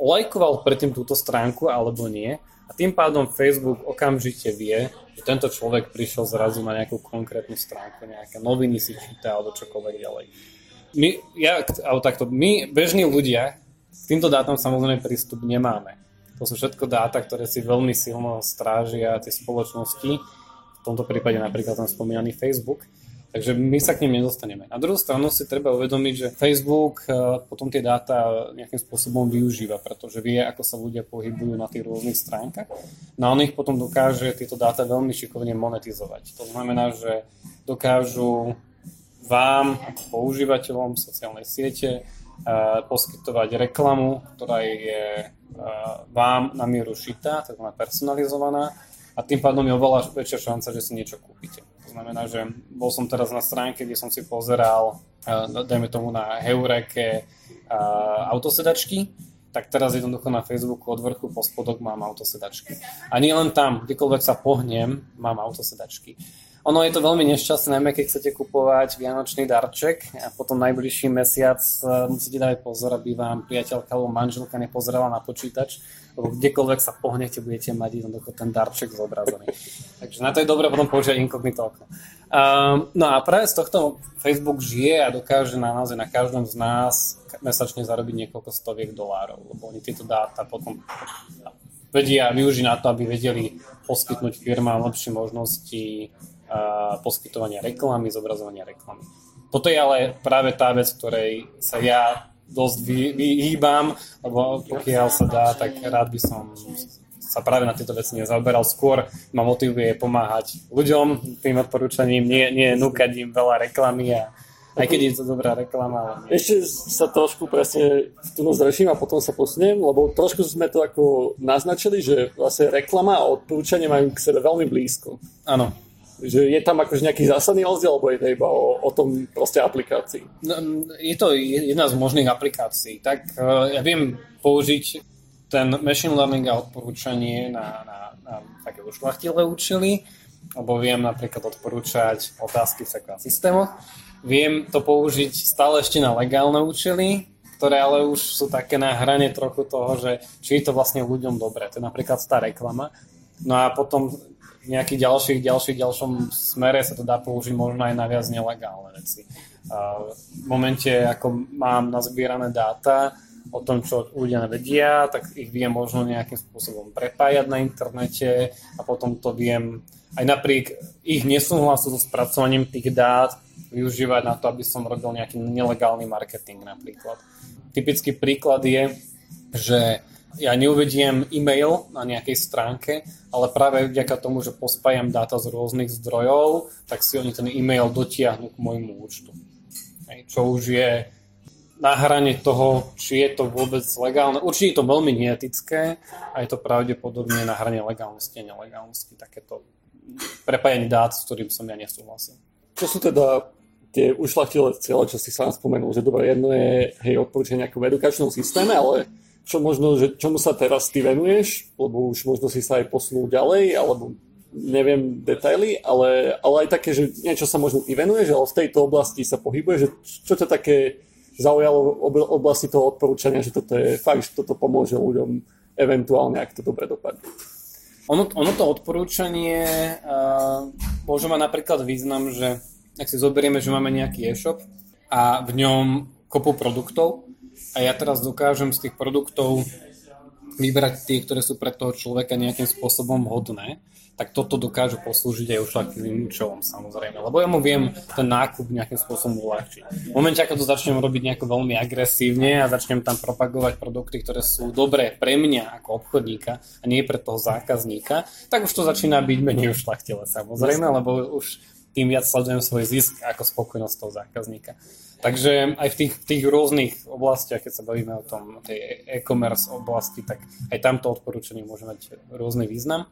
lajkoval predtým túto stránku alebo nie a tým pádom Facebook okamžite vie, že tento človek prišiel zrazu na nejakú konkrétnu stránku, nejaké noviny si číta alebo čokoľvek ďalej. My, ja, alebo takto, my, bežní ľudia, k týmto dátam samozrejme prístup nemáme. To sú všetko dáta, ktoré si veľmi silno strážia tie spoločnosti, v tomto prípade napríklad ten spomínaný Facebook. Takže my sa k ním nedostaneme. Na druhú stranu si treba uvedomiť, že Facebook eh, potom tie dáta nejakým spôsobom využíva, pretože vie, ako sa ľudia pohybujú na tých rôznych stránkach. No on ich potom dokáže tieto dáta veľmi šikovne monetizovať. To znamená, že dokážu vám, ako používateľom sociálnej siete, eh, poskytovať reklamu, ktorá je eh, vám na mieru šitá, takzvaná personalizovaná a tým pádom je oveľa väčšia šanca, že si niečo kúpite. To znamená, že bol som teraz na stránke, kde som si pozeral, uh, dajme tomu na Heureke, autosedačky, tak teraz jednoducho na Facebooku od vrchu po spodok mám autosedačky. A nie len tam, kdekoľvek sa pohnem, mám autosedačky. Ono je to veľmi nešťastné, najmä keď chcete kupovať vianočný darček a potom najbližší mesiac e, musíte dávať pozor, aby vám priateľka alebo manželka nepozerala na počítač, lebo kdekoľvek sa pohnete, budete mať jednoducho ten darček zobrazený. Takže na to je dobré potom použiť inkognito okno. Um, no a práve z tohto Facebook žije a dokáže na naozaj na každom z nás mesačne zarobiť niekoľko stoviek dolárov, lebo oni tieto dáta potom vedia využiť na to, aby vedeli poskytnúť firmám lepšie možnosti poskytovania reklamy, zobrazovania reklamy. Toto je ale práve tá vec, ktorej sa ja dosť vyhýbam, lebo pokiaľ sa dá, tak rád by som sa práve na tieto veci nezaoberal. Skôr ma motivuje pomáhať ľuďom tým odporúčaním, nie, nie núkať im veľa reklamy a aj keď je to dobrá reklama. Ale nie. Ešte sa trošku presne tu zreším a potom sa posuniem, lebo trošku sme to ako naznačili, že vlastne reklama a odporúčanie majú k sebe veľmi blízko. Áno že je tam akože nejaký zásadný rozdiel, alebo je to iba o, o tom proste aplikácii? No, je to jedna z možných aplikácií. Tak uh, ja viem použiť ten machine learning a odporúčanie na, na, na také ušlachtilé účely, alebo viem napríklad odporúčať otázky v sekvách systémoch. Viem to použiť stále ešte na legálne účely, ktoré ale už sú také na hrane trochu toho, že či je to vlastne ľuďom dobre. To je napríklad tá reklama. No a potom nejakých ďalších, ďalších, ďalšom smere sa to dá použiť možno aj na viac nelegálne veci. V momente, ako mám nazbierané dáta o tom, čo ľudia nevedia, tak ich viem možno nejakým spôsobom prepájať na internete a potom to viem aj napriek ich nesúhlasu so spracovaním tých dát využívať na to, aby som robil nejaký nelegálny marketing napríklad. Typický príklad je, že ja neuvediem e-mail na nejakej stránke, ale práve vďaka tomu, že pospájam dáta z rôznych zdrojov, tak si oni ten e-mail dotiahnu k môjmu účtu. Hej, čo už je na hrane toho, či je to vôbec legálne. Určite je to veľmi neetické a je to pravdepodobne na hrane legálnosti a nelegálnosti takéto prepájanie dát, s ktorým som ja nesúhlasil. Čo sú teda tie ušlachtilé cieľe, čo si sám spomenul, že dobre, jedno je hej, odporúčanie nejakom edukačnom systéme, ale čo možno, že čomu sa teraz ty venuješ, lebo už možno si sa aj posunul ďalej, alebo neviem detaily, ale, ale aj také, že niečo sa možno ty venuješ, ale v tejto oblasti sa pohybuje, že čo ťa také zaujalo v oblasti toho odporúčania, že toto je fakt, že toto pomôže ľuďom eventuálne, ak to dobre dopadne. Ono, ono to odporúčanie uh, môže mať napríklad význam, že ak si zoberieme, že máme nejaký e-shop a v ňom kopu produktov a ja teraz dokážem z tých produktov vybrať tie, ktoré sú pre toho človeka nejakým spôsobom hodné, tak toto dokážu poslúžiť aj ušľachtilým účelom samozrejme. Lebo ja mu viem ten nákup nejakým spôsobom uľahčiť. V momente, ako to začnem robiť nejako veľmi agresívne a začnem tam propagovať produkty, ktoré sú dobré pre mňa ako obchodníka a nie pre toho zákazníka, tak už to začína byť menej ušľachtilé samozrejme, lebo už tým viac sledujem svoj zisk ako spokojnosť toho zákazníka. Takže aj v tých, tých rôznych oblastiach, keď sa bavíme o tom tej e-commerce oblasti, tak aj tamto odporúčanie môže mať rôzny význam.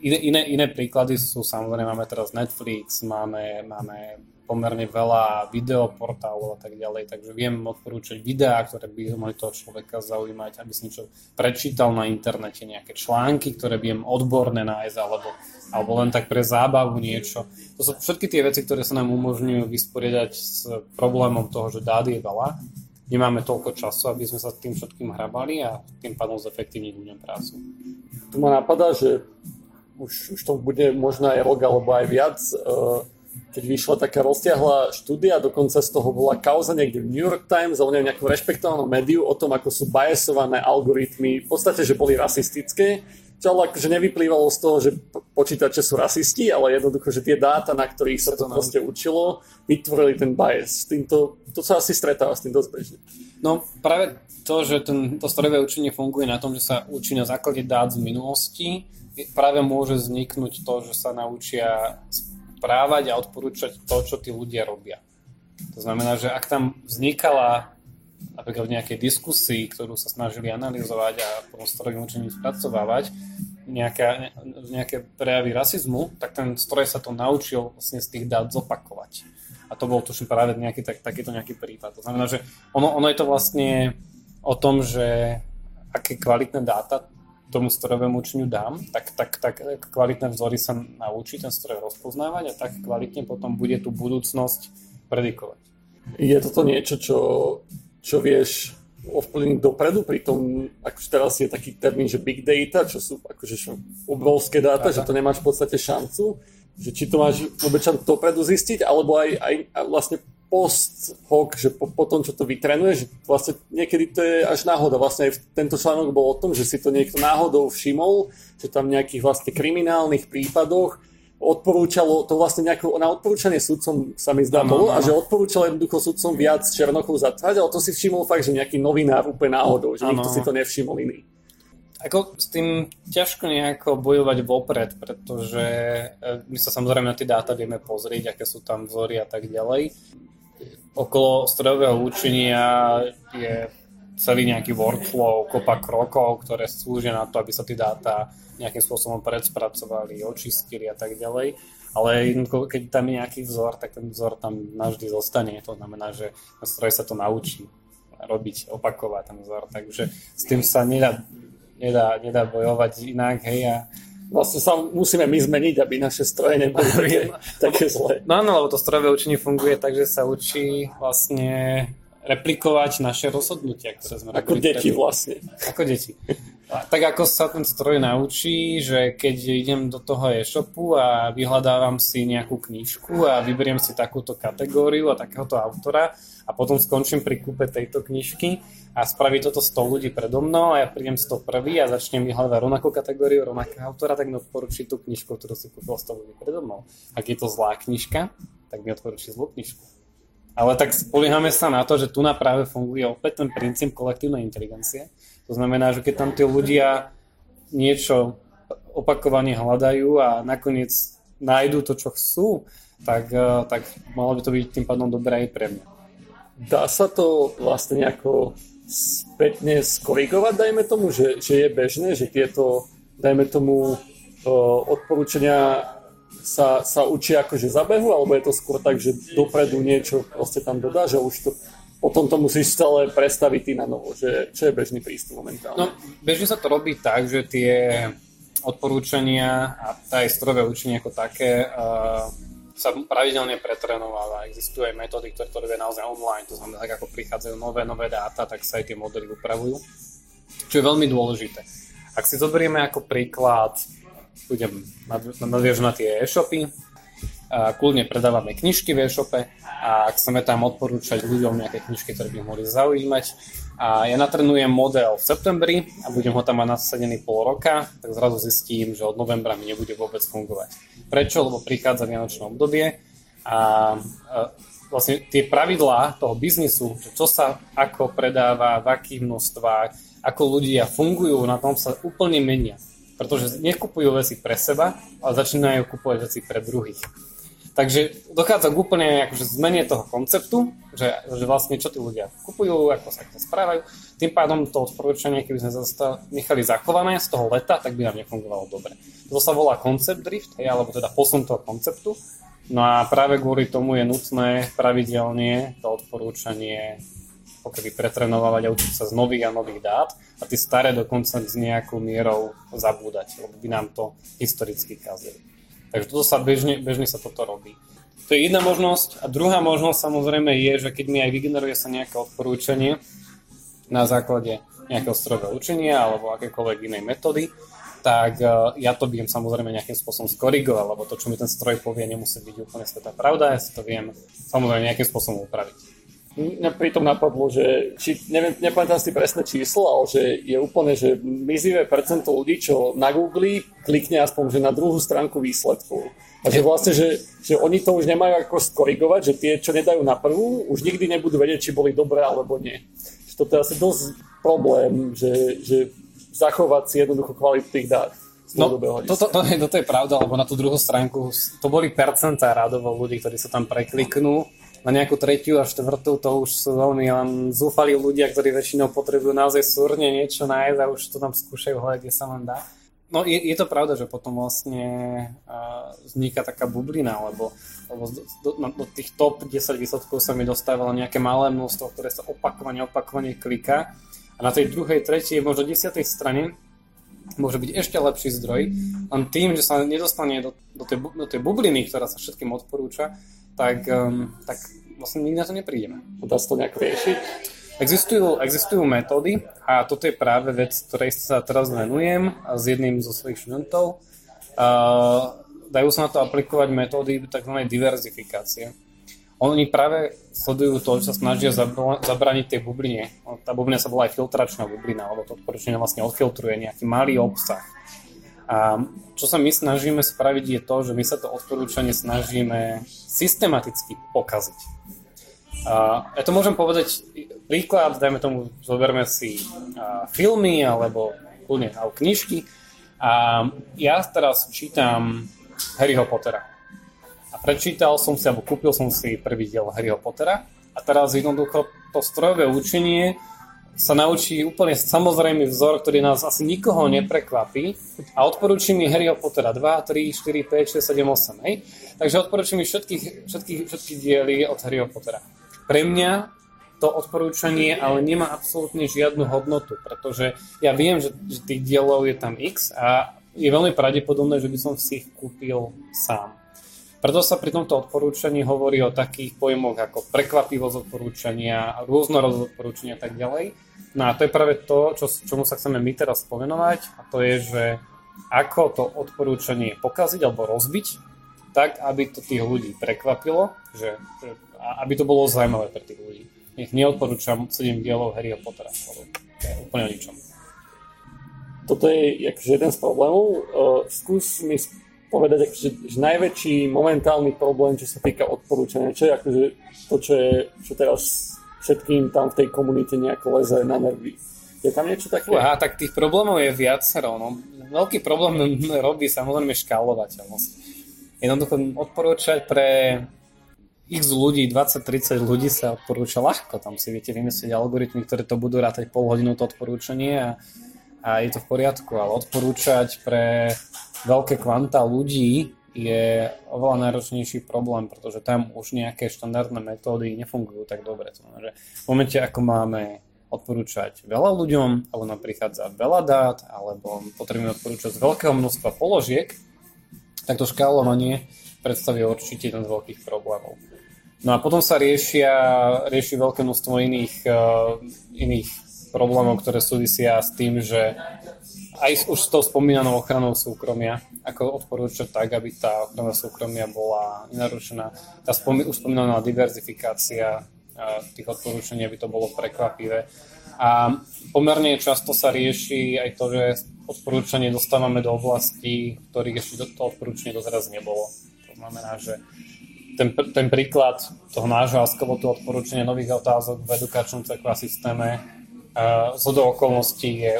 Iné, iné, iné príklady sú samozrejme, máme teraz Netflix, máme, máme pomerne veľa videoportálov a tak ďalej, takže viem odporúčať videá, ktoré by mohli toho človeka zaujímať, aby si niečo prečítal na internete, nejaké články, ktoré viem odborné nájsť, alebo, alebo len tak pre zábavu niečo. To sú všetky tie veci, ktoré sa nám umožňujú vysporiadať s problémom toho, že dát je veľa nemáme toľko času, aby sme sa tým všetkým hrabali a tým pádom zefektívniť ľuďom prácu. Tu ma napadá, že už, už to bude možno aj rok alebo aj viac, uh, keď vyšla taká roztiahla štúdia, dokonca z toho bola kauza niekde v New York Times alebo nejakú rešpektovanú médiu o tom, ako sú biasované algoritmy, v podstate, že boli rasistické, čo ale akože nevyplývalo z toho, že počítače sú rasisti, ale jednoducho, že tie dáta, na ktorých sa to proste učilo, vytvorili ten bias. Týmto, to sa asi stretáva s tým dosť bežne. No práve to, že ten, to strojové učenie funguje na tom, že sa učí na základe dát z minulosti, práve môže vzniknúť to, že sa naučia správať a odporúčať to, čo tí ľudia robia. To znamená, že ak tam vznikala napríklad v nejakej diskusii, ktorú sa snažili analyzovať a potom strojovým učením spracovávať, nejaké, nejaké prejavy rasizmu, tak ten stroj sa to naučil vlastne z tých dát zopakovať. A to bol tuším práve nejaký, tak, takýto nejaký prípad. To znamená, že ono, ono je to vlastne o tom, že aké kvalitné dáta tomu strojovému učeniu dám, tak, tak, tak kvalitné vzory sa naučí ten stroj rozpoznávať a tak kvalitne potom bude tú budúcnosť predikovať. Je toto niečo, čo, čo vieš ovplyvniť dopredu, pritom akože teraz je taký termín, že big data, čo sú akože obrovské dáta, Data. že to nemáš v podstate šancu, že či to máš vôbec dopredu zistiť, alebo aj, aj vlastne post hoc, že po, po tom, čo to vytrenuješ, vlastne niekedy to je až náhoda. Vlastne aj tento článok bol o tom, že si to niekto náhodou všimol, že tam v nejakých vlastne kriminálnych prípadoch odporúčalo, to vlastne nejaké, na odporúčanie sudcom sa mi zdá bolo, a že odporúčalo jednoducho sudcom viac Černochov zatvať, ale to si všimol fakt, že nejaký novinár úplne náhodou, že ano. nikto si to nevšimol iný. Ako s tým ťažko nejako bojovať vopred, pretože e, my sa samozrejme na tie dáta vieme pozrieť, aké sú tam vzory a tak ďalej okolo strojového učenia je celý nejaký workflow, kopa krokov, ktoré slúžia na to, aby sa tie dáta nejakým spôsobom predspracovali, očistili a tak ďalej. Ale keď tam je nejaký vzor, tak ten vzor tam navždy zostane. To znamená, že ten stroj sa to naučí robiť, opakovať ten vzor. Takže s tým sa nedá, nedá, nedá bojovať inak. Hej, a vlastne sa musíme my zmeniť, aby naše stroje neboli také, také zlé. No áno, lebo to strojové učenie funguje tak, že sa učí vlastne replikovať naše rozhodnutia, ktoré sme Ako deti vlastne. Ako deti. A tak ako sa ten stroj naučí, že keď idem do toho e-shopu a vyhľadávam si nejakú knižku a vyberiem si takúto kategóriu a takéhoto autora a potom skončím pri kúpe tejto knižky, a spraví toto 100 ľudí predo mnou a ja prídem z toho prvý a začnem vyhľadať rovnakú kategóriu, rovnakého autora, tak mi odporúči tú knižku, ktorú si kúpil 100 ľudí predo mnou. Ak je to zlá knižka, tak mi odporúči zlú knižku. Ale tak spoliehame sa na to, že tu na práve funguje opäť ten princíp kolektívnej inteligencie. To znamená, že keď tam tí ľudia niečo opakovane hľadajú a nakoniec nájdú to, čo chcú, tak, eh, tak malo by to byť tým pádom dobré aj pre mňa. Dá sa to vlastne nejako spätne skorigovať, dajme tomu, že, že je bežné, že tieto, dajme tomu, odporúčania sa, sa učia akože zabehu, alebo je to skôr tak, že dopredu niečo proste tam dodá, že už to potom to musíš celé prestaviť ty na novo, že čo je bežný prístup momentálne? No, bežne sa to robí tak, že tie odporúčania a aj strojové učenie ako také uh, sa pravidelne pretrenováva. Existujú aj metódy, ktoré to robia naozaj online, to znamená, tak ako prichádzajú nové, nové dáta, tak sa aj tie modely upravujú, čo je veľmi dôležité. Ak si zoberieme ako príklad, budem nadviežu na tie e-shopy, a kľudne predávame knižky v e-shope a ak chceme tam odporúčať ľuďom nejaké knižky, ktoré by mohli zaujímať a ja natrenujem model v septembri a budem ho tam mať nasadený pol roka, tak zrazu zistím, že od novembra mi nebude vôbec fungovať. Prečo? Lebo prichádza vianočné obdobie a vlastne tie pravidlá toho biznisu, čo sa ako predáva, v akých množstvách, ako ľudia fungujú, na tom sa úplne menia. Pretože nekupujú veci pre seba, ale začínajú kupovať veci pre druhých. Takže dochádza k úplne akože zmene toho konceptu, že, že vlastne čo tí ľudia kupujú, ako sa správajú. Tým pádom to odporúčanie, keby sme zase nechali zachované z toho leta, tak by nám nefungovalo dobre. To sa volá koncept drift, alebo teda posun toho konceptu. No a práve kvôli tomu je nutné pravidelne to odporúčanie pokiaľ pretrenovať a učiť sa z nových a nových dát a tie staré dokonca s nejakou mierou zabúdať, lebo by nám to historicky kazili. Takže toto sa bežne, bežne sa toto robí. To je jedna možnosť. A druhá možnosť samozrejme je, že keď mi aj vygeneruje sa nejaké odporúčanie na základe nejakého strojového učenia alebo akékoľvek inej metódy, tak uh, ja to viem samozrejme nejakým spôsobom skorigovať, lebo to, čo mi ten stroj povie, nemusí byť úplne svetá pravda, ja si to viem samozrejme nejakým spôsobom upraviť. Pritom napadlo, že či, neviem, nepamätám si presné číslo, ale že je úplne, že mizivé percento ľudí, čo na Google klikne aspoň že na druhú stránku výsledkov. A že vlastne, že, že oni to už nemajú ako skorigovať, že tie, čo nedajú na prvú, už nikdy nebudú vedieť, či boli dobré alebo nie. Že toto je asi dosť problém, že, že zachovať si jednoducho kvalitu tých dát. No, toto, to, je, toto je pravda, lebo na tú druhú stránku to boli percentá rádovo ľudí, ktorí sa tam prekliknú. Na nejakú tretiu a štvrtú to už sú veľmi len zúfali ľudia, ktorí väčšinou potrebujú naozaj súrne niečo nájsť a už to tam skúšajú hľadať, kde sa len dá. No je, je to pravda, že potom vlastne vzniká taká bublina, lebo, lebo do, do, do tých top 10 výsledkov sa mi dostávalo nejaké malé množstvo, ktoré sa opakovane, opakovane kliká a na tej druhej, tretej, možno desiatej strane môže byť ešte lepší zdroj, len tým, že sa nedostane do, do, tej, do tej bubliny, ktorá sa všetkým odporúča, tak, um, tak vlastne nikdy na to neprídeme. Dá sa to nejak riešiť? Existujú, existujú metódy a toto je práve vec, ktorej sa teraz venujem s jedným zo svojich študentov. Uh, dajú sa na to aplikovať metódy tzv. diverzifikácie. Oni práve sledujú to, že sa snažia zabraniť tej bubline. Tá bublina sa volá aj filtračná bublina, lebo to odporúčanie vlastne odfiltruje nejaký malý obsah. A čo sa my snažíme spraviť je to, že my sa to odporúčanie snažíme systematicky pokaziť. A ja to môžem povedať príklad, dajme tomu, zoberme si filmy alebo kľudne alebo knižky. A ja teraz čítam Harryho Pottera. Prečítal som si, alebo kúpil som si prvý diel Harryho Pottera a teraz jednoducho to strojové učenie sa naučí úplne samozrejmý vzor, ktorý nás asi nikoho neprekvapí a odporúči mi Harryho Pottera 2, 3, 4, 5, 6, 7, 8, hej? Takže odporúči mi všetkých, všetkých, všetky diely od Harryho Pottera. Pre mňa to odporúčanie ale nemá absolútne žiadnu hodnotu, pretože ja viem, že, že tých dielov je tam x a je veľmi pravdepodobné, že by som si ich kúpil sám. Preto sa pri tomto odporúčaní hovorí o takých pojmoch ako prekvapivosť odporúčania, rôznorodosť odporúčania a tak ďalej. No a to je práve to, čo, čomu sa chceme my teraz spomenovať a to je, že ako to odporúčanie pokaziť alebo rozbiť, tak aby to tých ľudí prekvapilo, že, že aby to bolo zaujímavé pre tých ľudí. Nech neodporúčam 7 dielov Harryho Pottera, lebo to je úplne o ničom. Toto je akože jeden z problémov. Uh, skús mi povedať, akože, že najväčší momentálny problém, čo sa týka odporúčania, čo je akože to, čo, je, čo teraz všetkým tam v tej komunite nejako leze na nervy. Je tam niečo také? Aha, tak tých problémov je viacero. No. Veľký problém robí samozrejme škálovateľnosť. Jednoducho odporúčať pre x ľudí, 20-30 ľudí sa odporúča ľahko. Tam si viete vymyslieť algoritmy, ktoré to budú rátať pol hodinu to odporúčanie a, a je to v poriadku. Ale odporúčať pre veľké kvanta ľudí je oveľa náročnejší problém, pretože tam už nejaké štandardné metódy nefungujú tak dobre. To znamená, v momente, ako máme odporúčať veľa ľuďom, alebo nám prichádza veľa dát, alebo potrebujeme odporúčať z veľkého množstva položiek, tak to škálovanie predstavuje určite jeden z veľkých problémov. No a potom sa riešia, rieši veľké množstvo iných, uh, iných problémov, ktoré súvisia s tým, že aj už s tou spomínanou ochranou súkromia, ako odporúčať tak, aby tá ochrana súkromia bola nenarušená. Tá spomí, už spomínaná diverzifikácia tých odporúčaní, aby to bolo prekvapivé. A pomerne často sa rieši aj to, že odporúčanie dostávame do oblastí, ktorých ešte to odporúčanie doteraz nebolo. To znamená, že ten, ten príklad toho nášho askovotu odporúčania nových otázok v edukačnom CQA systéme uh, z okolností je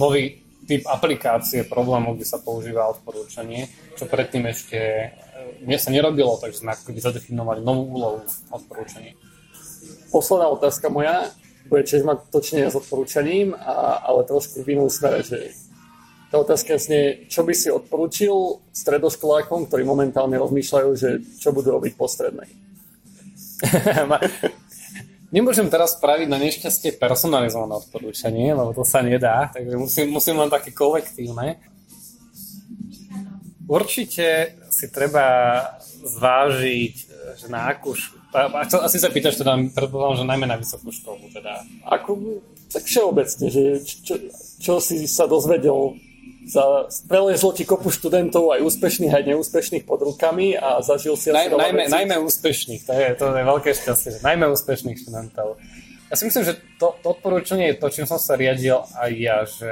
nový typ aplikácie problému, kde sa používa odporúčanie, čo predtým ešte uh, sa nerobilo, takže sme ako zadefinovali novú úlohu odporúčaní. Posledná otázka moja bude tiež mať točenie s odporúčaním, a, ale trošku v inom smere, že tá otázka je, čo by si odporúčil stredoškolákom, ktorí momentálne rozmýšľajú, že čo budú robiť po strednej? Nemôžem teraz spraviť na nešťastie personalizované odporúčanie, lebo to sa nedá, takže musím, musím len také kolektívne. Určite si treba zvážiť že na akú asi sa pýtaš teda, predpokladám, že najmä na vysokú školu teda. Ako, tak všeobecne, že čo, čo si sa dozvedel za, prelezlo ti kopu študentov aj úspešných, aj neúspešných pod rukami a zažil si Naj, najmä, najmä úspešných, to je, to je veľké šťastie, že najmä úspešných študentov. Ja si myslím, že to, to odporúčanie je to, čím som sa riadil aj ja, že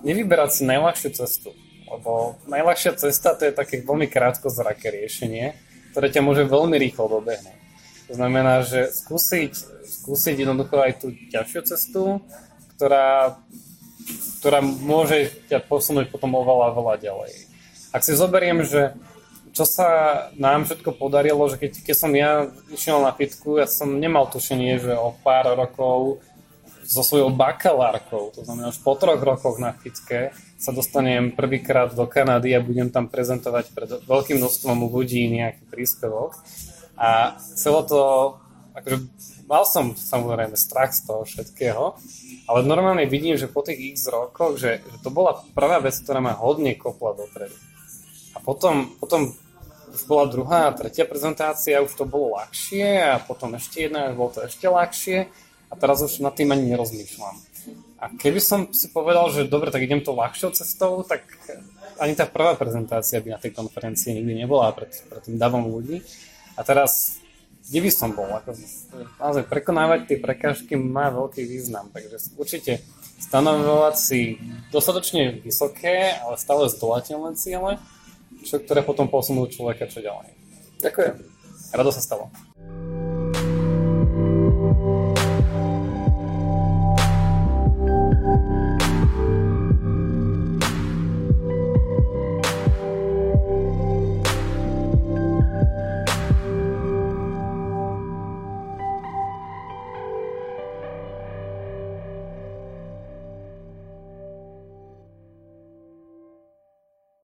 nevyberať si najľahšiu cestu lebo najľahšia cesta to je také veľmi krátkozraké riešenie, ktoré ťa môže veľmi rýchlo dobehnúť. To znamená, že skúsiť, skúsiť jednoducho aj tú ťažšiu cestu, ktorá, ktorá môže ťa posunúť potom oveľa, veľa ďalej. Ak si zoberiem, že čo sa nám všetko podarilo, že keď, keď som ja išiel na fitku, ja som nemal tušenie, že o pár rokov so svojou bakalárkou, to znamená už po troch rokoch na fitke, sa dostanem prvýkrát do Kanady a budem tam prezentovať pred veľkým množstvom ľudí nejaký príspevok. A celé to, akože mal som samozrejme strach z toho všetkého, ale normálne vidím, že po tých x rokoch, že, že to bola prvá vec, ktorá ma hodne kopla dopredu. A potom, potom už bola druhá a tretia prezentácia, už to bolo ľahšie a potom ešte jedna, bolo to ešte ľahšie a teraz už nad tým ani nerozmýšľam. A keby som si povedal, že dobre, tak idem to ľahšou cestou, tak ani tá prvá prezentácia by na tej konferencii nikdy nebola pred, pred tým davom ľudí. A teraz, kde by som bol? Ako, naozaj prekonávať tie prekážky má veľký význam, takže určite stanovovať si dostatočne vysoké, ale stále zdolateľné ciele, čo, ktoré potom posunú človeka čo ďalej. Ďakujem. Rado sa stalo.